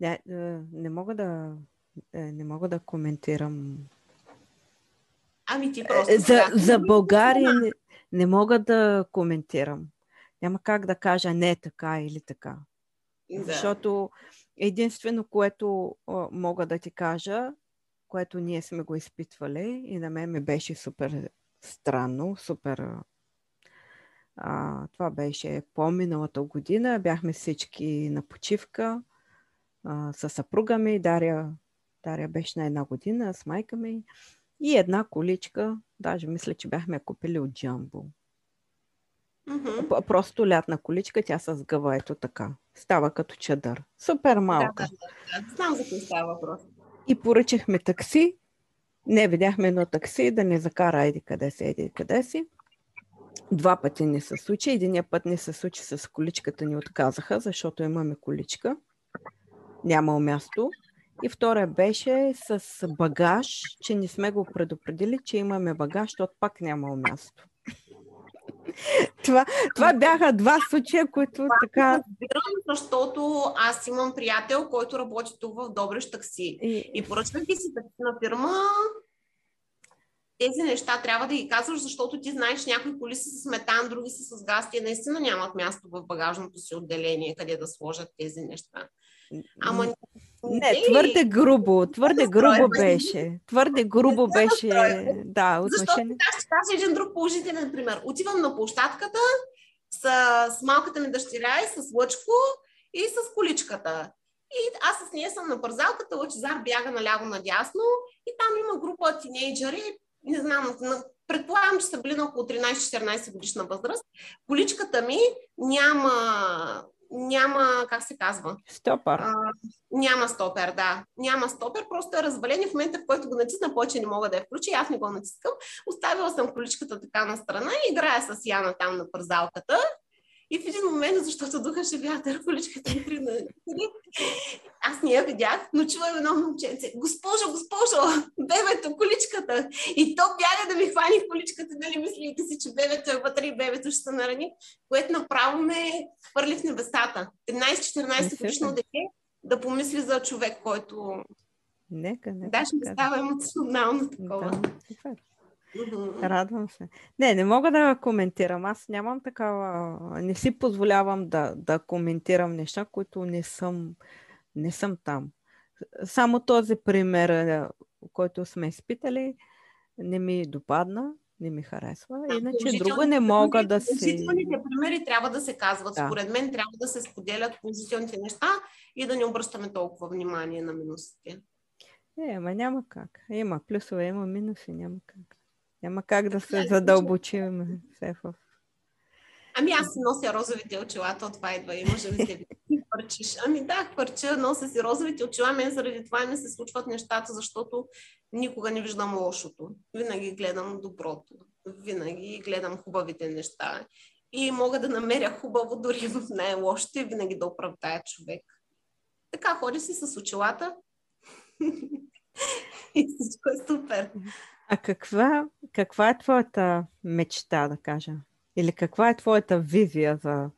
Не, не мога да е, не мога да коментирам Ами ти просто... За, за България не, не мога да коментирам. Няма как да кажа не така или така. Да. Защото единствено, което мога да ти кажа, което ние сме го изпитвали и на мен ми беше супер странно, супер... А, това беше по-миналата година. Бяхме всички на почивка а, с съпруга ми. Дария, Дария беше на една година с майка ми. И една количка, даже мисля, че бяхме купили от Джамбо. Mm-hmm. Просто лятна количка, тя с гъва ето така. Става като чадър. Супер малка. Да, да, да. Знам за какво става въпрос. И поръчахме такси. Не, видяхме едно такси да не закара еди къде си, еди къде си. Два пъти не се случи. Единия път не се случи с количката, ни отказаха, защото имаме количка. Няма място. И втория беше с багаж, че не сме го предупредили, че имаме багаж, защото пак няма място. това, това бяха два случая, които това така... Разбирам, защото аз имам приятел, който работи тук в Добреш такси. И, и поръчвайки си на фирма, тези неща трябва да ги казваш, защото ти знаеш, някои коли са с метан, други са с газ, те наистина нямат място в багажното си отделение, къде да сложат тези неща. Ама не, твърде грубо, твърде грубо беше. Твърде грубо беше, да, отношение. Защото ще кажа един друг положителен пример. Отивам на площадката с, с малката ми дъщеря и с лъчко и с количката. И аз с нея съм на парзалката, Лъчезар бяга наляво надясно и там има група тинейджери, не знам, предполагам, че са били на около 13-14 годишна възраст. Количката ми няма няма, как се казва? Стопър. А, няма стопер, да. Няма стопер, просто е развален и в момента, в който го натисна, повече не мога да я включа. Аз не го натискам. Оставила съм количката така на страна и играя с Яна там на пързалката. И в един момент, защото духаше вятър, количката ми тръгна. Аз не я видях, но чувам едно момченце. Госпожо, госпожо, бебето, количката. И то бяга да ми хвани количката, нали мислите си, че бебето е вътре и бебето ще се нарани, което направо ме хвърли в небесата. 13-14 годишно дете да помисли за човек, който... Нека, нека. Даже не става емоционално такова. Да, Радвам се. Не, не мога да коментирам. Аз нямам такава... Не си позволявам да, да коментирам неща, които не съм, не съм там. Само този пример, е, който сме изпитали, не ми допадна, не ми харесва. Иначе друго не мога да се... Положителните примери трябва да се казват. Да. Според мен трябва да се споделят положителните неща и да не обръщаме толкова внимание на минусите. Е, ама няма как. Има плюсове, има минуси, няма как. Няма как да се задълбочим все в... Ами аз си нося розовите очила, то това идва и може би се хвърчиш. Ами да, хвърча, нося си розовите очила, мен заради това ми се случват нещата, защото никога не виждам лошото. Винаги гледам доброто. Винаги гледам хубавите неща. И мога да намеря хубаво дори в най-лошото и винаги да оправдая човек. Така ходи си с очилата и всичко е супер. А каква, каква е твоята мечта, да кажа? Или каква е твоята визия за,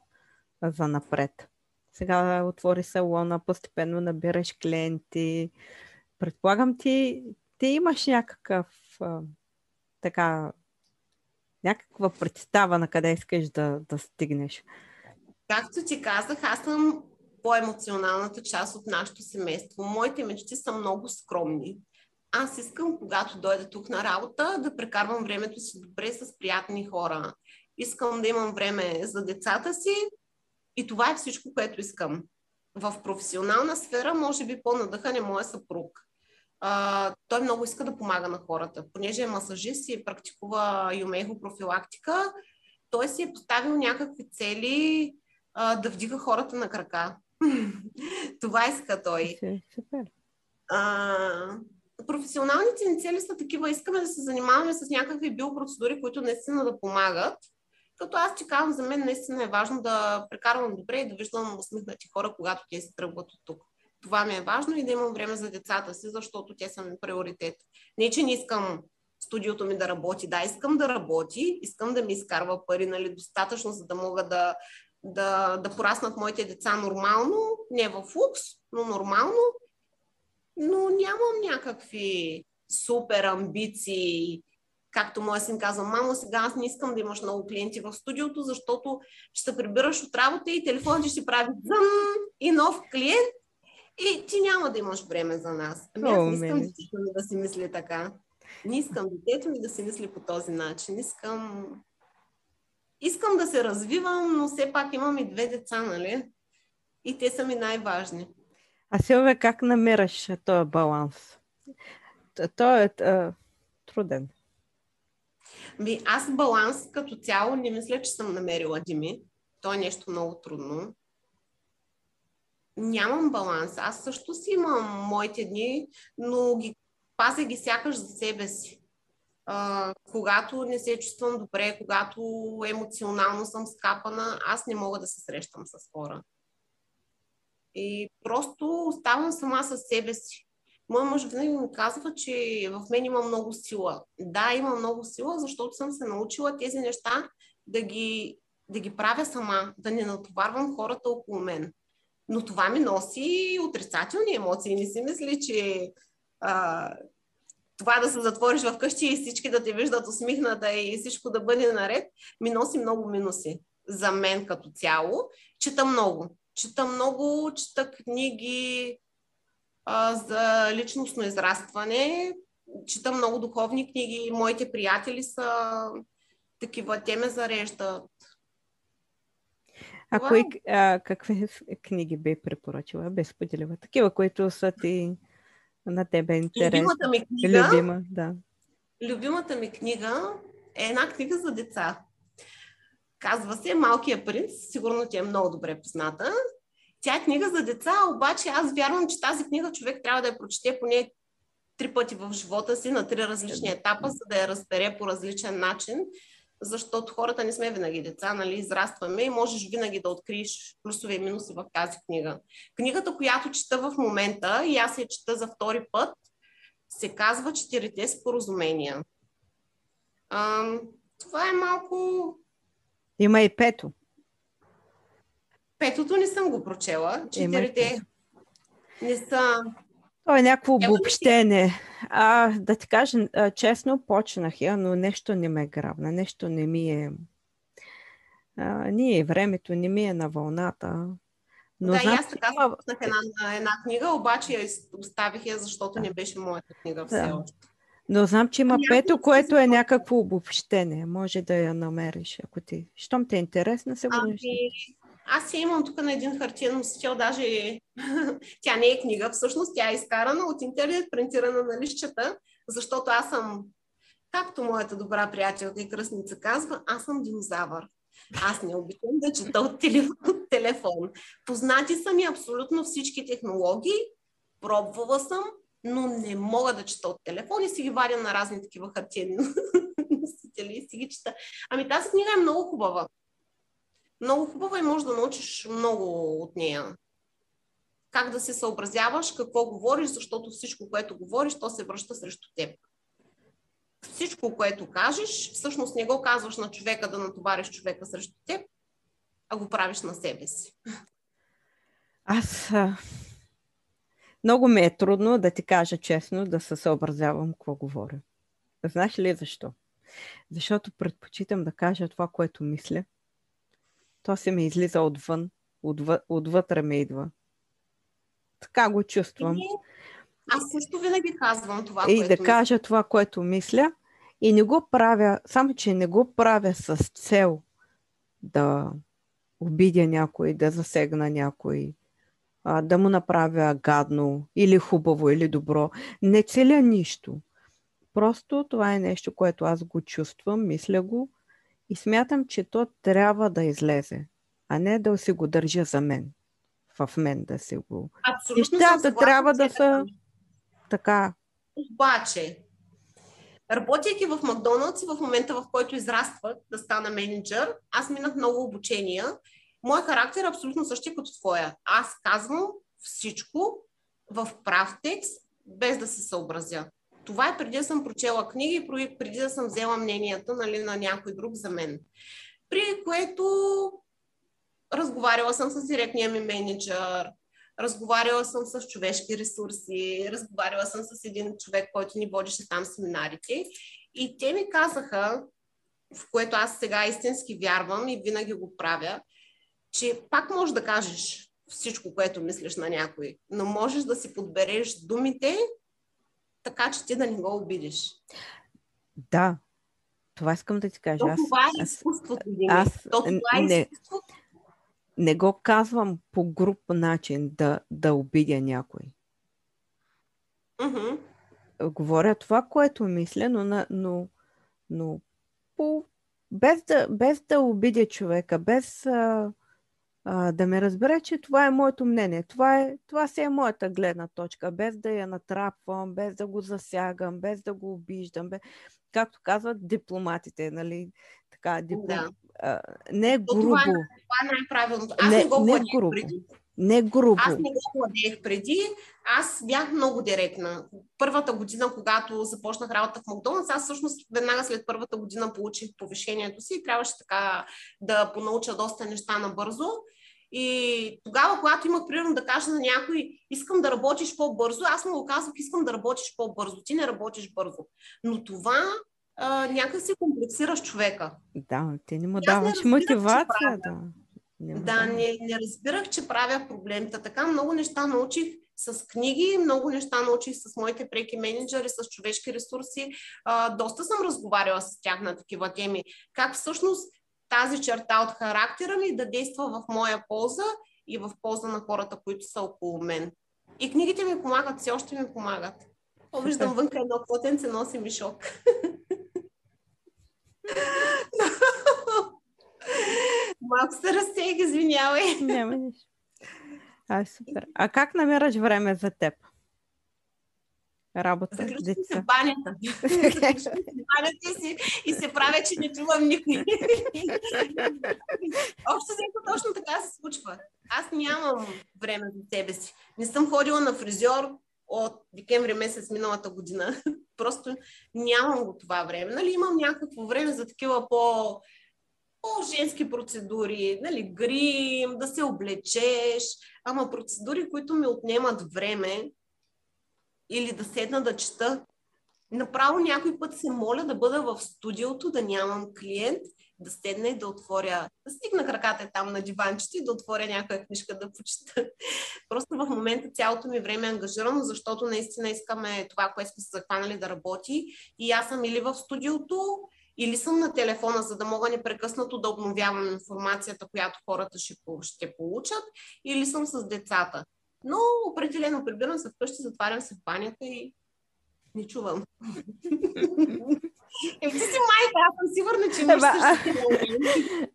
за напред? Сега отвори салона, постепенно набираш клиенти. Предполагам ти, ти имаш някакъв а, така някаква представа на къде искаш да, да стигнеш. Както ти казах, аз съм по-емоционалната част от нашето семейство. Моите мечти са много скромни. Аз искам, когато дойда тук на работа, да прекарвам времето си добре с приятни хора. Искам да имам време за децата си и това е всичко, което искам. В професионална сфера, може би по-надъхан е моя съпруг. А, той много иска да помага на хората. Понеже е масажист и практикува юмейхо профилактика, той си е поставил някакви цели а, да вдига хората на крака. това иска той. Супер. А, професионалните ни цели са такива. Искаме да се занимаваме с някакви биопроцедури, които наистина да помагат. Като аз ти казвам, за мен наистина е важно да прекарвам добре и да виждам усмихнати хора, когато те се тръгват от тук. Това ми е важно и да имам време за децата си, защото те са ми приоритет. Не, че не искам студиото ми да работи. Да, искам да работи, искам да ми изкарва пари, нали, достатъчно, за да мога да, да, да пораснат моите деца нормално, не в лукс, но нормално но нямам някакви супер амбиции. Както моя син казва, мамо, сега аз не искам да имаш много клиенти в студиото, защото ще се прибираш от работа и телефонът ще прави зъм и нов клиент и ти няма да имаш време за нас. Ами аз не искам детето ми да си мисли така. Не искам детето ми да си мисли по този начин. Искам искам да се развивам, но все пак имам и две деца, нали? И те са ми най-важни. А Силвия, как намираш този баланс? Той е а, труден. Би, аз баланс като цяло не мисля, че съм намерила, Дими. То е нещо много трудно. Нямам баланс. Аз също си имам моите дни, но ги пазя ги сякаш за себе си. А, когато не се чувствам добре, когато емоционално съм скапана, аз не мога да се срещам с хора. И просто оставам сама със себе си. Моя мъж винаги ми казва, че в мен има много сила. Да, има много сила, защото съм се научила тези неща да ги, да ги правя сама, да не натоварвам хората около мен. Но това ми носи отрицателни емоции. Не си мисли, че а, това да се затвориш в къщи и всички да те виждат усмихната и всичко да бъде наред, ми носи много минуси за мен като цяло. Чета много. Чета много, чета книги а, за личностно израстване, чета много духовни книги. Моите приятели са такива, те ме зареждат. А кои, а, какви книги би препоръчала? Без поделива. Такива, които са ти на тебе интересни. Любимата ми книга, Любима, да. любимата ми книга е една книга за деца. Казва се Малкия принц, сигурно ти е много добре позната. Тя е книга за деца, обаче аз вярвам, че тази книга човек трябва да я прочете поне три пъти в живота си на три различни етапа, за да я разбере по различен начин, защото хората не сме винаги деца, нали, израстваме и можеш винаги да откриеш плюсове и минуси в тази книга. Книгата, която чета в момента, и аз я чета за втори път, се казва Четирите споразумения. А, това е малко има и пето. Петото не съм го прочела. Четирите не са... Това е някакво обобщение. А, да ти кажа, честно, почнах я, но нещо не ме грабна, нещо не ми е... А, ние времето не ми е на вълната. Но да, знам, и аз така има... една, една книга, обаче я оставих я, защото не беше моята книга все да. още. Но знам, че има пето, което е някакво обобщение. Може да я намериш, ако ти... Щом те е интересна, се ами, аз я имам тук на един хартиен носител, даже тя не е книга, всъщност тя е изкарана от интернет, принтирана на лищата, защото аз съм, както моята добра приятелка и кръстница казва, аз съм динозавър. Аз не обичам да чета от телефон. Познати са ми абсолютно всички технологии, пробвала съм, но не мога да чета от телефон и си ги вадя на разни такива хартиени носители и си ги чета. Ами тази книга е много хубава. Много хубава и можеш да научиш много от нея. Как да се съобразяваш, какво говориш, защото всичко, което говориш, то се връща срещу теб. Всичко, което кажеш, всъщност не го казваш на човека да натовариш човека срещу теб, а го правиш на себе си. Аз много ми е трудно да ти кажа честно, да се съобразявам какво говоря. Знаеш ли защо? Защото предпочитам да кажа това, което мисля. То се ми излиза отвън, отвъ, отвътре ме идва. Така го чувствам. И, аз също винаги казвам това, и което да кажа това, което мисля. И не го правя, само че не го правя с цел да обидя някой, да засегна някой, а, да му направя гадно или хубаво или добро. Не целя нищо. Просто това е нещо, което аз го чувствам, мисля го и смятам, че то трябва да излезе, а не да си го държа за мен. В мен да си го. Абсолютно Нещата трябва да са така. Обаче, работейки в Макдоналдс в момента, в който израствах да стана менеджер, аз минах много обучения Моят характер е абсолютно същия като твоя. Аз казвам всичко в прав текст, без да се съобразя. Това е преди да съм прочела книги преди да съм взела мнението нали, на някой друг за мен. При което разговаряла съм с директния ми менеджер, разговаряла съм с човешки ресурси, разговаряла съм с един човек, който ни водеше там семинарите. И те ми казаха, в което аз сега истински вярвам и винаги го правя, че пак можеш да кажеш всичко, което мислиш на някой, но можеш да си подбереш думите, така че ти да не го обидиш. Да, това искам да ти кажа. То това е изкуството, аз, аз То това е не, изкуството. не го казвам по груп начин да, да обидя някой. Mm-hmm. Говоря това, което мисля, но, но, но по, без, да, без да обидя човека, без а, а, да ме разбере, че това е моето мнение. Това, е, това си е моята гледна точка, без да я натрапвам, без да го засягам, без да го обиждам. Без... Както казват дипломатите, нали? Така, диплом... да. а, не е грубо. Това е, това е най-правилното. Аз не, не го не грубо. преди. Не грубо. Аз не го владеех преди. Аз бях много директна. Първата година, когато започнах работа в Макдоналдс, аз всъщност веднага след първата година получих повишението си и трябваше така да понауча доста неща набързо. И тогава, когато имах примерно да кажа на някой, искам да работиш по-бързо, аз му го казвах, искам да работиш по-бързо. Ти не работиш бързо. Но това а, някак си комплексираш човека. Да, ти не му даваш мотивация. Да. Няма да, не, не разбирах, че правя проблемите. Така много неща научих с книги, много неща научих с моите преки менеджери, с човешки ресурси. А, доста съм разговаряла с тях на такива теми. Как всъщност тази черта от характера ми да действа в моя полза и в полза на хората, които са около мен. И книгите ми помагат, все още ми помагат. Виждам вънка едно платенце, носи ми шок. Малко се разсеях, извинявай. Няма нищо. А, супер. А как намираш време за теб? Работа с деца. се банята. банята си и се правя, че не чувам никой. Общо взето точно така се случва. Аз нямам време за себе си. Не съм ходила на фризьор от декември месец миналата година. Просто нямам го това време. Нали, имам някакво време за такива по по-женски процедури, нали, грим, да се облечеш, ама процедури, които ми отнемат време, или да седна да чета. Направо някой път се моля да бъда в студиото, да нямам клиент, да седна и да отворя, да стигна краката там на диванчето и да отворя някоя книжка да почета. Просто в момента цялото ми време е ангажирано, защото наистина искаме това, което сме се захванали да работи. И аз съм или в студиото, или съм на телефона, за да мога непрекъснато да обновявам информацията, която хората ще, ще получат, или съм с децата. Но определено прибирам се вкъщи, затварям се в банята и не чувам. Еми ти си майка, аз съм сигурна, че не ама,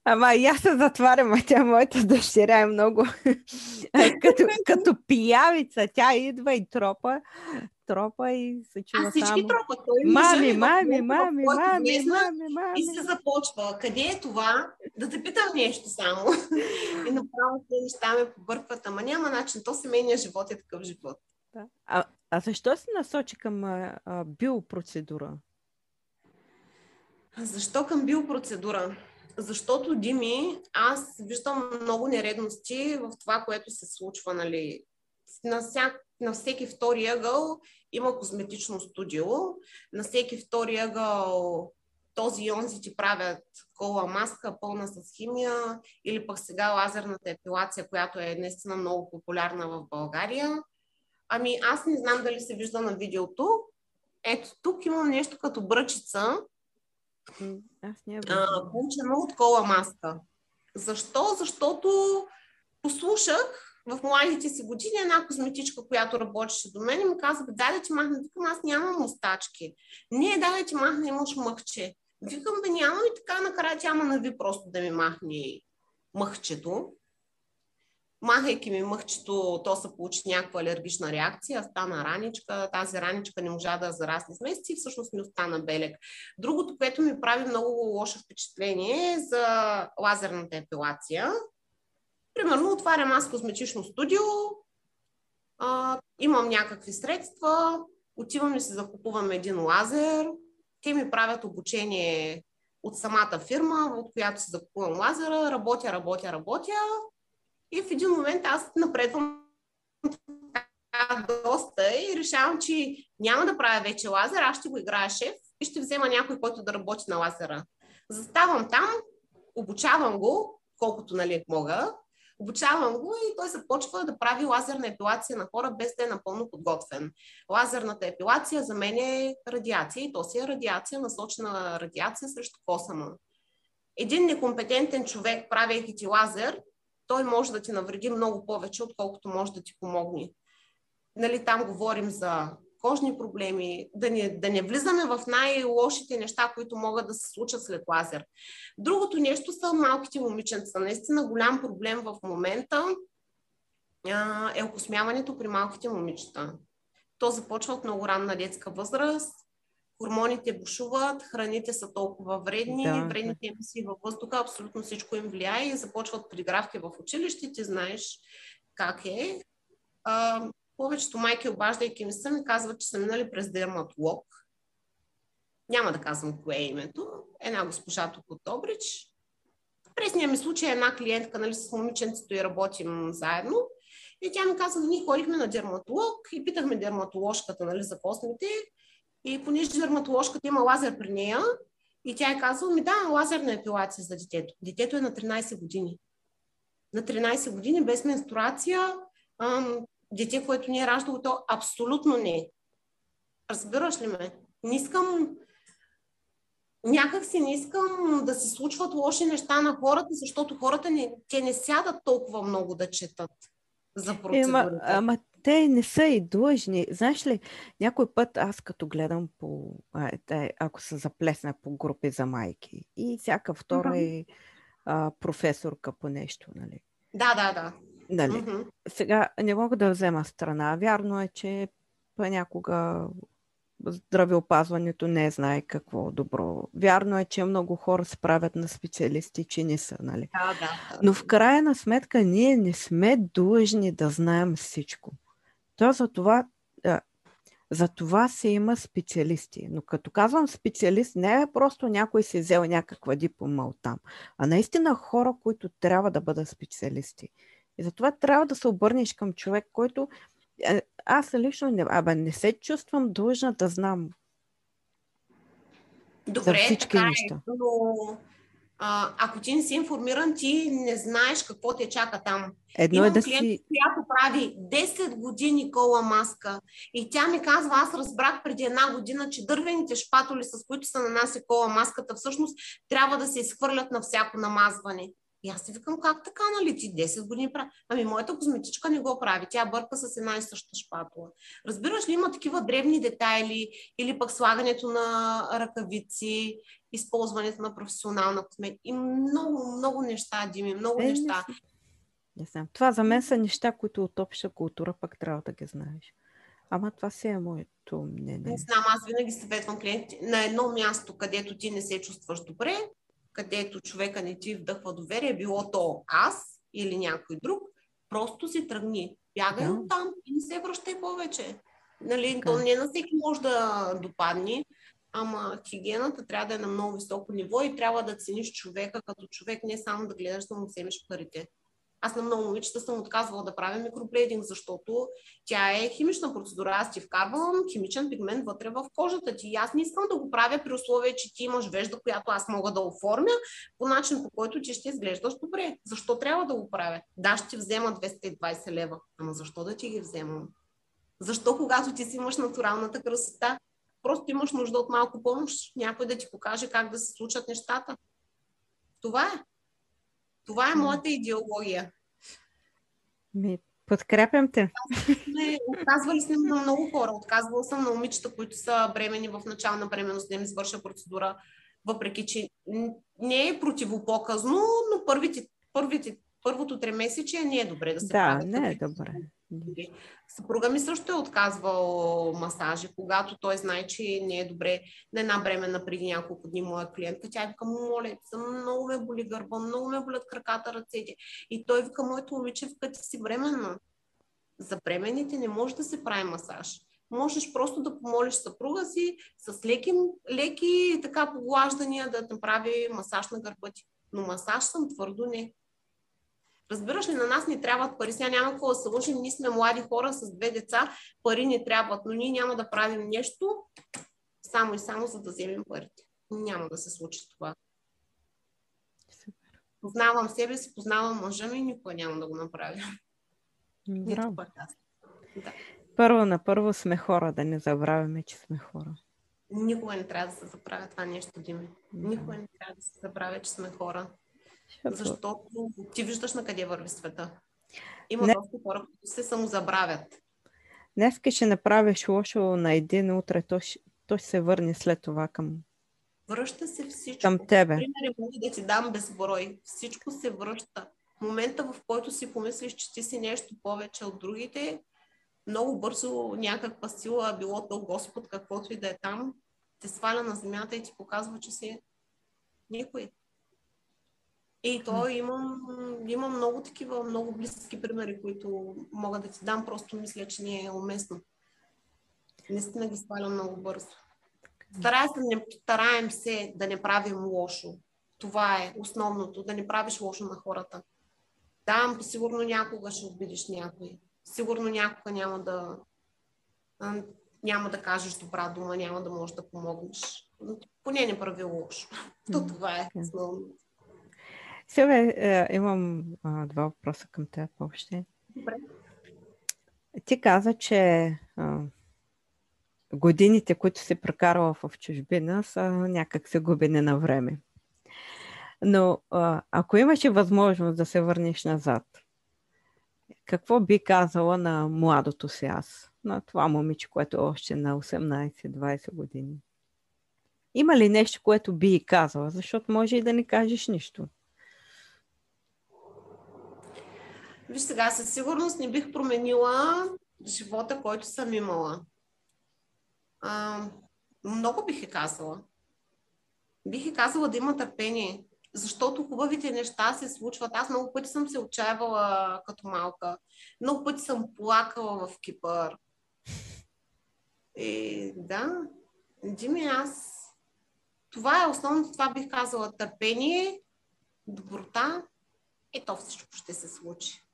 ама и аз се затварям, а тя моята дъщеря е много като, като пиявица. Тя идва и тропа, тропа и се чува а всички само... тропа. Той мами, мами, мами, мами, мами, мами. И се започва. Къде е това? Да те питам нещо само. и направо тези неща ме побъркват. Ама няма начин. То семейния живот е такъв живот. Да. А, а защо се насочи към а, биопроцедура? Защо към биопроцедура? Защото, Дими, аз виждам много нередности в това, което се случва, нали, на, вся, на всеки втори ъгъл има козметично студио, на всеки втори ъгъл този и онзи ти правят кола маска, пълна с химия, или пък сега лазерната епилация, която е наистина много популярна в България. Ами аз не знам дали се вижда на видеото. Ето тук имам нещо като бръчица, аз не получено от кола маска. Защо? Защото послушах в младите си години една козметичка, която работеше до мен и ми каза, дай да ти махна, викам, аз нямам мустачки. Не, дай да ти махна, имаш мъхче. Викам, бе, няма и така накрая тя ма нави просто да ми махне мъхчето махайки ми мъхчето, то се получи някаква алергична реакция, стана раничка, тази раничка не можа да зарасне с месеци и всъщност ми остана белек. Другото, което ми прави много лошо впечатление е за лазерната епилация. Примерно отварям аз козметично студио, а, имам някакви средства, отивам и се закупувам един лазер, те ми правят обучение от самата фирма, от която се закупувам лазера, работя, работя, работя и в един момент аз напредвам доста и решавам, че няма да правя вече лазер, аз ще го играя шеф и ще взема някой, който да работи на лазера. Заставам там, обучавам го, колкото нали мога, обучавам го и той започва да прави лазерна епилация на хора без да е напълно подготвен. Лазерната епилация за мен е радиация и то си е радиация, насочена радиация срещу косама. Един некомпетентен човек, правейки ти лазер, той може да ти навреди много повече, отколкото може да ти помогне. Нали, там говорим за кожни проблеми, да не, да не влизаме в най-лошите неща, които могат да се случат след лазер. Другото нещо са малките момиченца. Наистина голям проблем в момента е окосмяването при малките момичета. То започва от много ранна детска възраст хормоните бушуват, храните са толкова вредни, да. вредните емисии във въздуха, абсолютно всичко им влияе и започват пригравки в училище, ти знаеш как е. А, повечето майки, обаждайки ми се, ми казват, че са минали през дерматолог. Няма да казвам кое е името. Една госпожа тук от Добрич. Пресния ми случай е една клиентка, нали, с момиченцето и работим заедно. И тя ми каза, ние ходихме на дерматолог и питахме дерматоложката нали, за космите и понеже дерматоложката има лазер при нея, и тя е казала, ми да, лазерна епилация за детето. Детето е на 13 години. На 13 години без менструация, ам, дете, което не е раждало, то абсолютно не. Разбираш ли ме? Не искам някак си не искам да се случват лоши неща на хората, защото хората не, те не сядат толкова много да четат за процедурите. Ема, ама те не са и длъжни. Знаеш ли, някой път аз като гледам по, а, те, ако се заплесна по групи за майки и всяка втора uh-huh. е а, професорка по нещо, нали? Да, да, да. Нали? Uh-huh. Сега не мога да взема страна. Вярно е, че понякога здравеопазването не знае какво добро. Вярно е, че много хора се правят на специалисти, че не са, нали? Да, да. Но в крайна сметка ние не сме длъжни да знаем всичко. То за това, за това се има специалисти. Но като казвам специалист, не е просто някой си взел някаква диплома от там, а наистина хора, които трябва да бъдат специалисти. И затова трябва да се обърнеш към човек, който е, аз лично не, абе, не се чувствам длъжна да знам Добре, за всички така неща. Е, но а, ако ти не си информиран, ти не знаеш какво те чака там. Едно Имам е да клиент, си... която прави 10 години кола маска и тя ми казва, аз разбрах преди една година, че дървените шпатоли, с които се нанася кола маската, всъщност трябва да се изхвърлят на всяко намазване. И аз си викам, как така, нали ти 10 години прави? Ами моята козметичка не го прави, тя бърка с една и съща шпатула. Разбираш ли, има такива древни детайли или пък слагането на ръкавици, използването на професионална козметика и много, много неща, Дими, много Е, не неща. Не знам. Това за мен са неща, които от обща култура пък трябва да ги знаеш. Ама това си е моето мнение. Не знам, аз винаги съветвам клиенти на едно място, където ти не се чувстваш добре, където човека не ти вдъхва доверие, било то аз или някой друг, просто си тръгни. Бягай Да. от там и не се връщай повече. Нали, Така то не на всеки може да допадне, ама хигиената трябва да е на много високо ниво и трябва да цениш човека като човек, не само да гледаш да му вземеш парите. Аз на много момичета съм отказвала да правя микроблейдинг, защото тя е химична процедура. Аз ти вкарвам химичен пигмент вътре в кожата ти. И аз не искам да го правя при условие, че ти имаш вежда, която аз мога да оформя по начин, по който ти ще изглеждаш добре. Защо трябва да го правя? Да, ще ти взема 220 лева. Ама защо да ти ги вземам? Защо, когато ти си имаш натуралната красота, просто имаш нужда от малко помощ, някой да ти покаже как да се случат нещата? Това е. Това е моята идеология. Ми, подкрепям те. Отказвали сме на много хора. Отказвала съм на момичета, които са бремени в начало на бременност, да им извърша процедура, въпреки че не е противопоказно, но първите, първите, първото тримесечие не е добре да се Да, правят не е добре. Съпруга ми също е отказвал масажи, когато той знае, че не е добре на една бременна преди няколко дни моя клиентка. Тя вика, моля, съм, много ме боли гърба, много ме болят краката, ръцете. И той вика, моето момиче, вкъти си временна. За бременните не може да се прави масаж. Можеш просто да помолиш съпруга си с леки, леки така поглаждания да направи масаж на гърба ти. Но масаж съм твърдо не. Разбираш ли, на нас ни трябват пари. Сега няма какво да се лъжим. Ние сме млади хора с две деца. Пари ни трябват, но ние няма да правим нещо само и само за да вземем парите. Няма да се случи това. Супер. Познавам себе си, познавам мъжа ми и никога няма да го направя. Браво. Да. Първо на първо сме хора, да не забравяме, че сме хора. Никога не трябва да се забравя това нещо, Дими. Никога не трябва да се забравя, че сме хора. Защото ти виждаш на къде върви света. Има Не. доста хора, които се самозабравят. днеска ще направиш лошо на един, утре той, ще- той ще се върне след това към, Връща се всичко. към тебе. Примери мога да ти дам безброй. Всичко се връща. Момента, в който си помислиш, че ти си нещо повече от другите, много бързо някаква сила, било то Господ, каквото и да е там, те сваля на земята и ти показва, че си никой. И то имам, имам много такива, много близки примери, които мога да ти дам, просто мисля, че не е уместно. Наистина ги сваля много бързо. Стараем се, не, стараем се да не правим лошо. Това е основното, да не правиш лошо на хората. Да, сигурно някога ще обидиш някой. Сигурно някога няма да, няма да кажеш добра дума, няма да можеш да помогнеш. Поне не прави лошо. То това е така. Сега е, имам а, два въпроса към теб още. Добре. Ти каза, че а, годините, които си прекарала в чужбина, са някак се губени на време. Но ако имаше възможност да се върнеш назад, какво би казала на младото си аз? На това момиче, което е още на 18-20 години. Има ли нещо, което би и казала? Защото може и да не кажеш нищо. Виж сега, със сигурност не бих променила живота, който съм имала. А, много бих е казала. Бих е казала да има търпение, защото хубавите неща се случват. Аз много пъти съм се отчаявала като малка. Много пъти съм плакала в Кипър. И да, Дими, аз... Това е основното, това бих казала. Търпение, доброта, и то всичко ще се случи.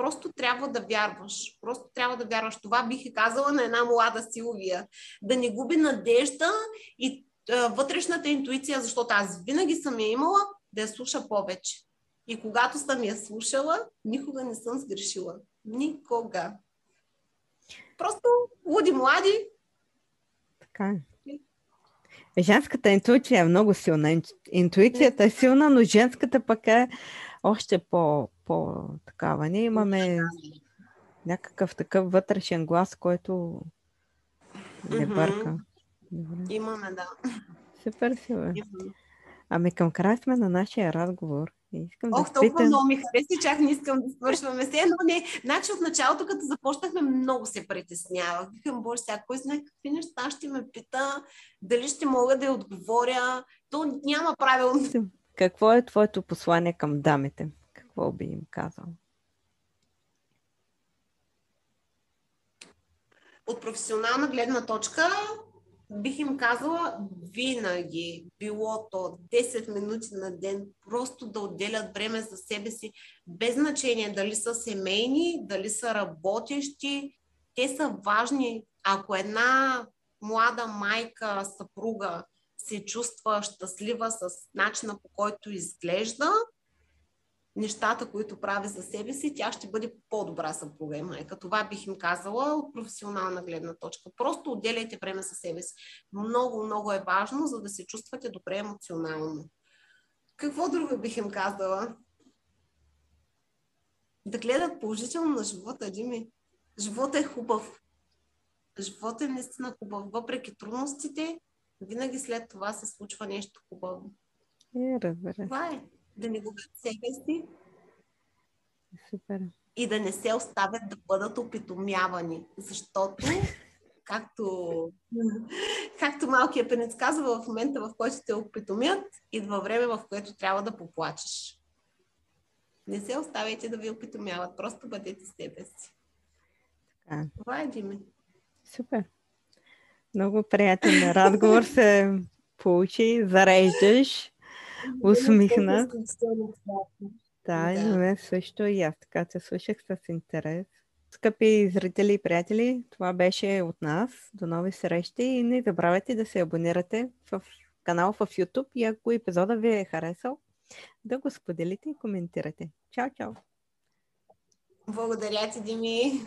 Просто трябва да вярваш. Просто трябва да вярваш. Това бих и казала на една млада Силвия. Да не губи надежда и а, вътрешната интуиция, защото аз винаги съм я имала, да я слуша повече. И когато съм я слушала, никога не съм сгрешила. Никога. Просто луди млади. Така е. Женската интуиция е много силна. Интуицията е силна, но женската пък е още по, по-такава. Ние имаме някакъв такъв вътрешен глас, който не бърка. Добре. Имаме, да. Супер силен. Ами към края сме на нашия разговор. Искам Ох, да толкова питам... много ми хареса, чак не искам да свършваме се, но не. Значи от началото, като започнахме, много се притеснявах. Викам, боже, сега кой знае какви неща ще ме пита, дали ще мога да я отговоря. То няма правилно. Какво е твоето послание към дамите? Какво би им казал? От професионална гледна точка, бих им казала винаги, било то 10 минути на ден, просто да отделят време за себе си, без значение дали са семейни, дали са работещи. Те са важни. Ако една млада майка, съпруга се чувства щастлива с начина по който изглежда, нещата, които прави за себе си, тя ще бъде по-добра съпруга и майка. Това бих им казала от професионална гледна точка. Просто отделяйте време за себе си. Много, много е важно, за да се чувствате добре емоционално. Какво друго бих им казала? Да гледат положително на живота, Дими. Живота е хубав. Живота е наистина хубав. Въпреки трудностите, винаги след това се случва нещо хубаво. Е, разбира. Това е да не губят себе си. Супер. И да не се оставят да бъдат опитомявани, защото както, както малкият пенец казва, в момента, в който те опитомят, идва време, в което трябва да поплачеш. Не се оставяйте да ви опитомяват, просто бъдете себе си. Така. Това е, Дими. Супер. Много приятен разговор се получи, зареждаш усмихна. Да, и на мен също и аз така се слушах с интерес. Скъпи зрители и приятели, това беше от нас. До нови срещи и не забравяйте да се абонирате в канал в YouTube и ако епизода ви е харесал, да го споделите и коментирате. Чао, чао! Благодаря ти, Дими!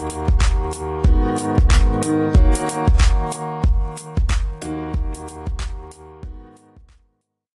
We'll be right.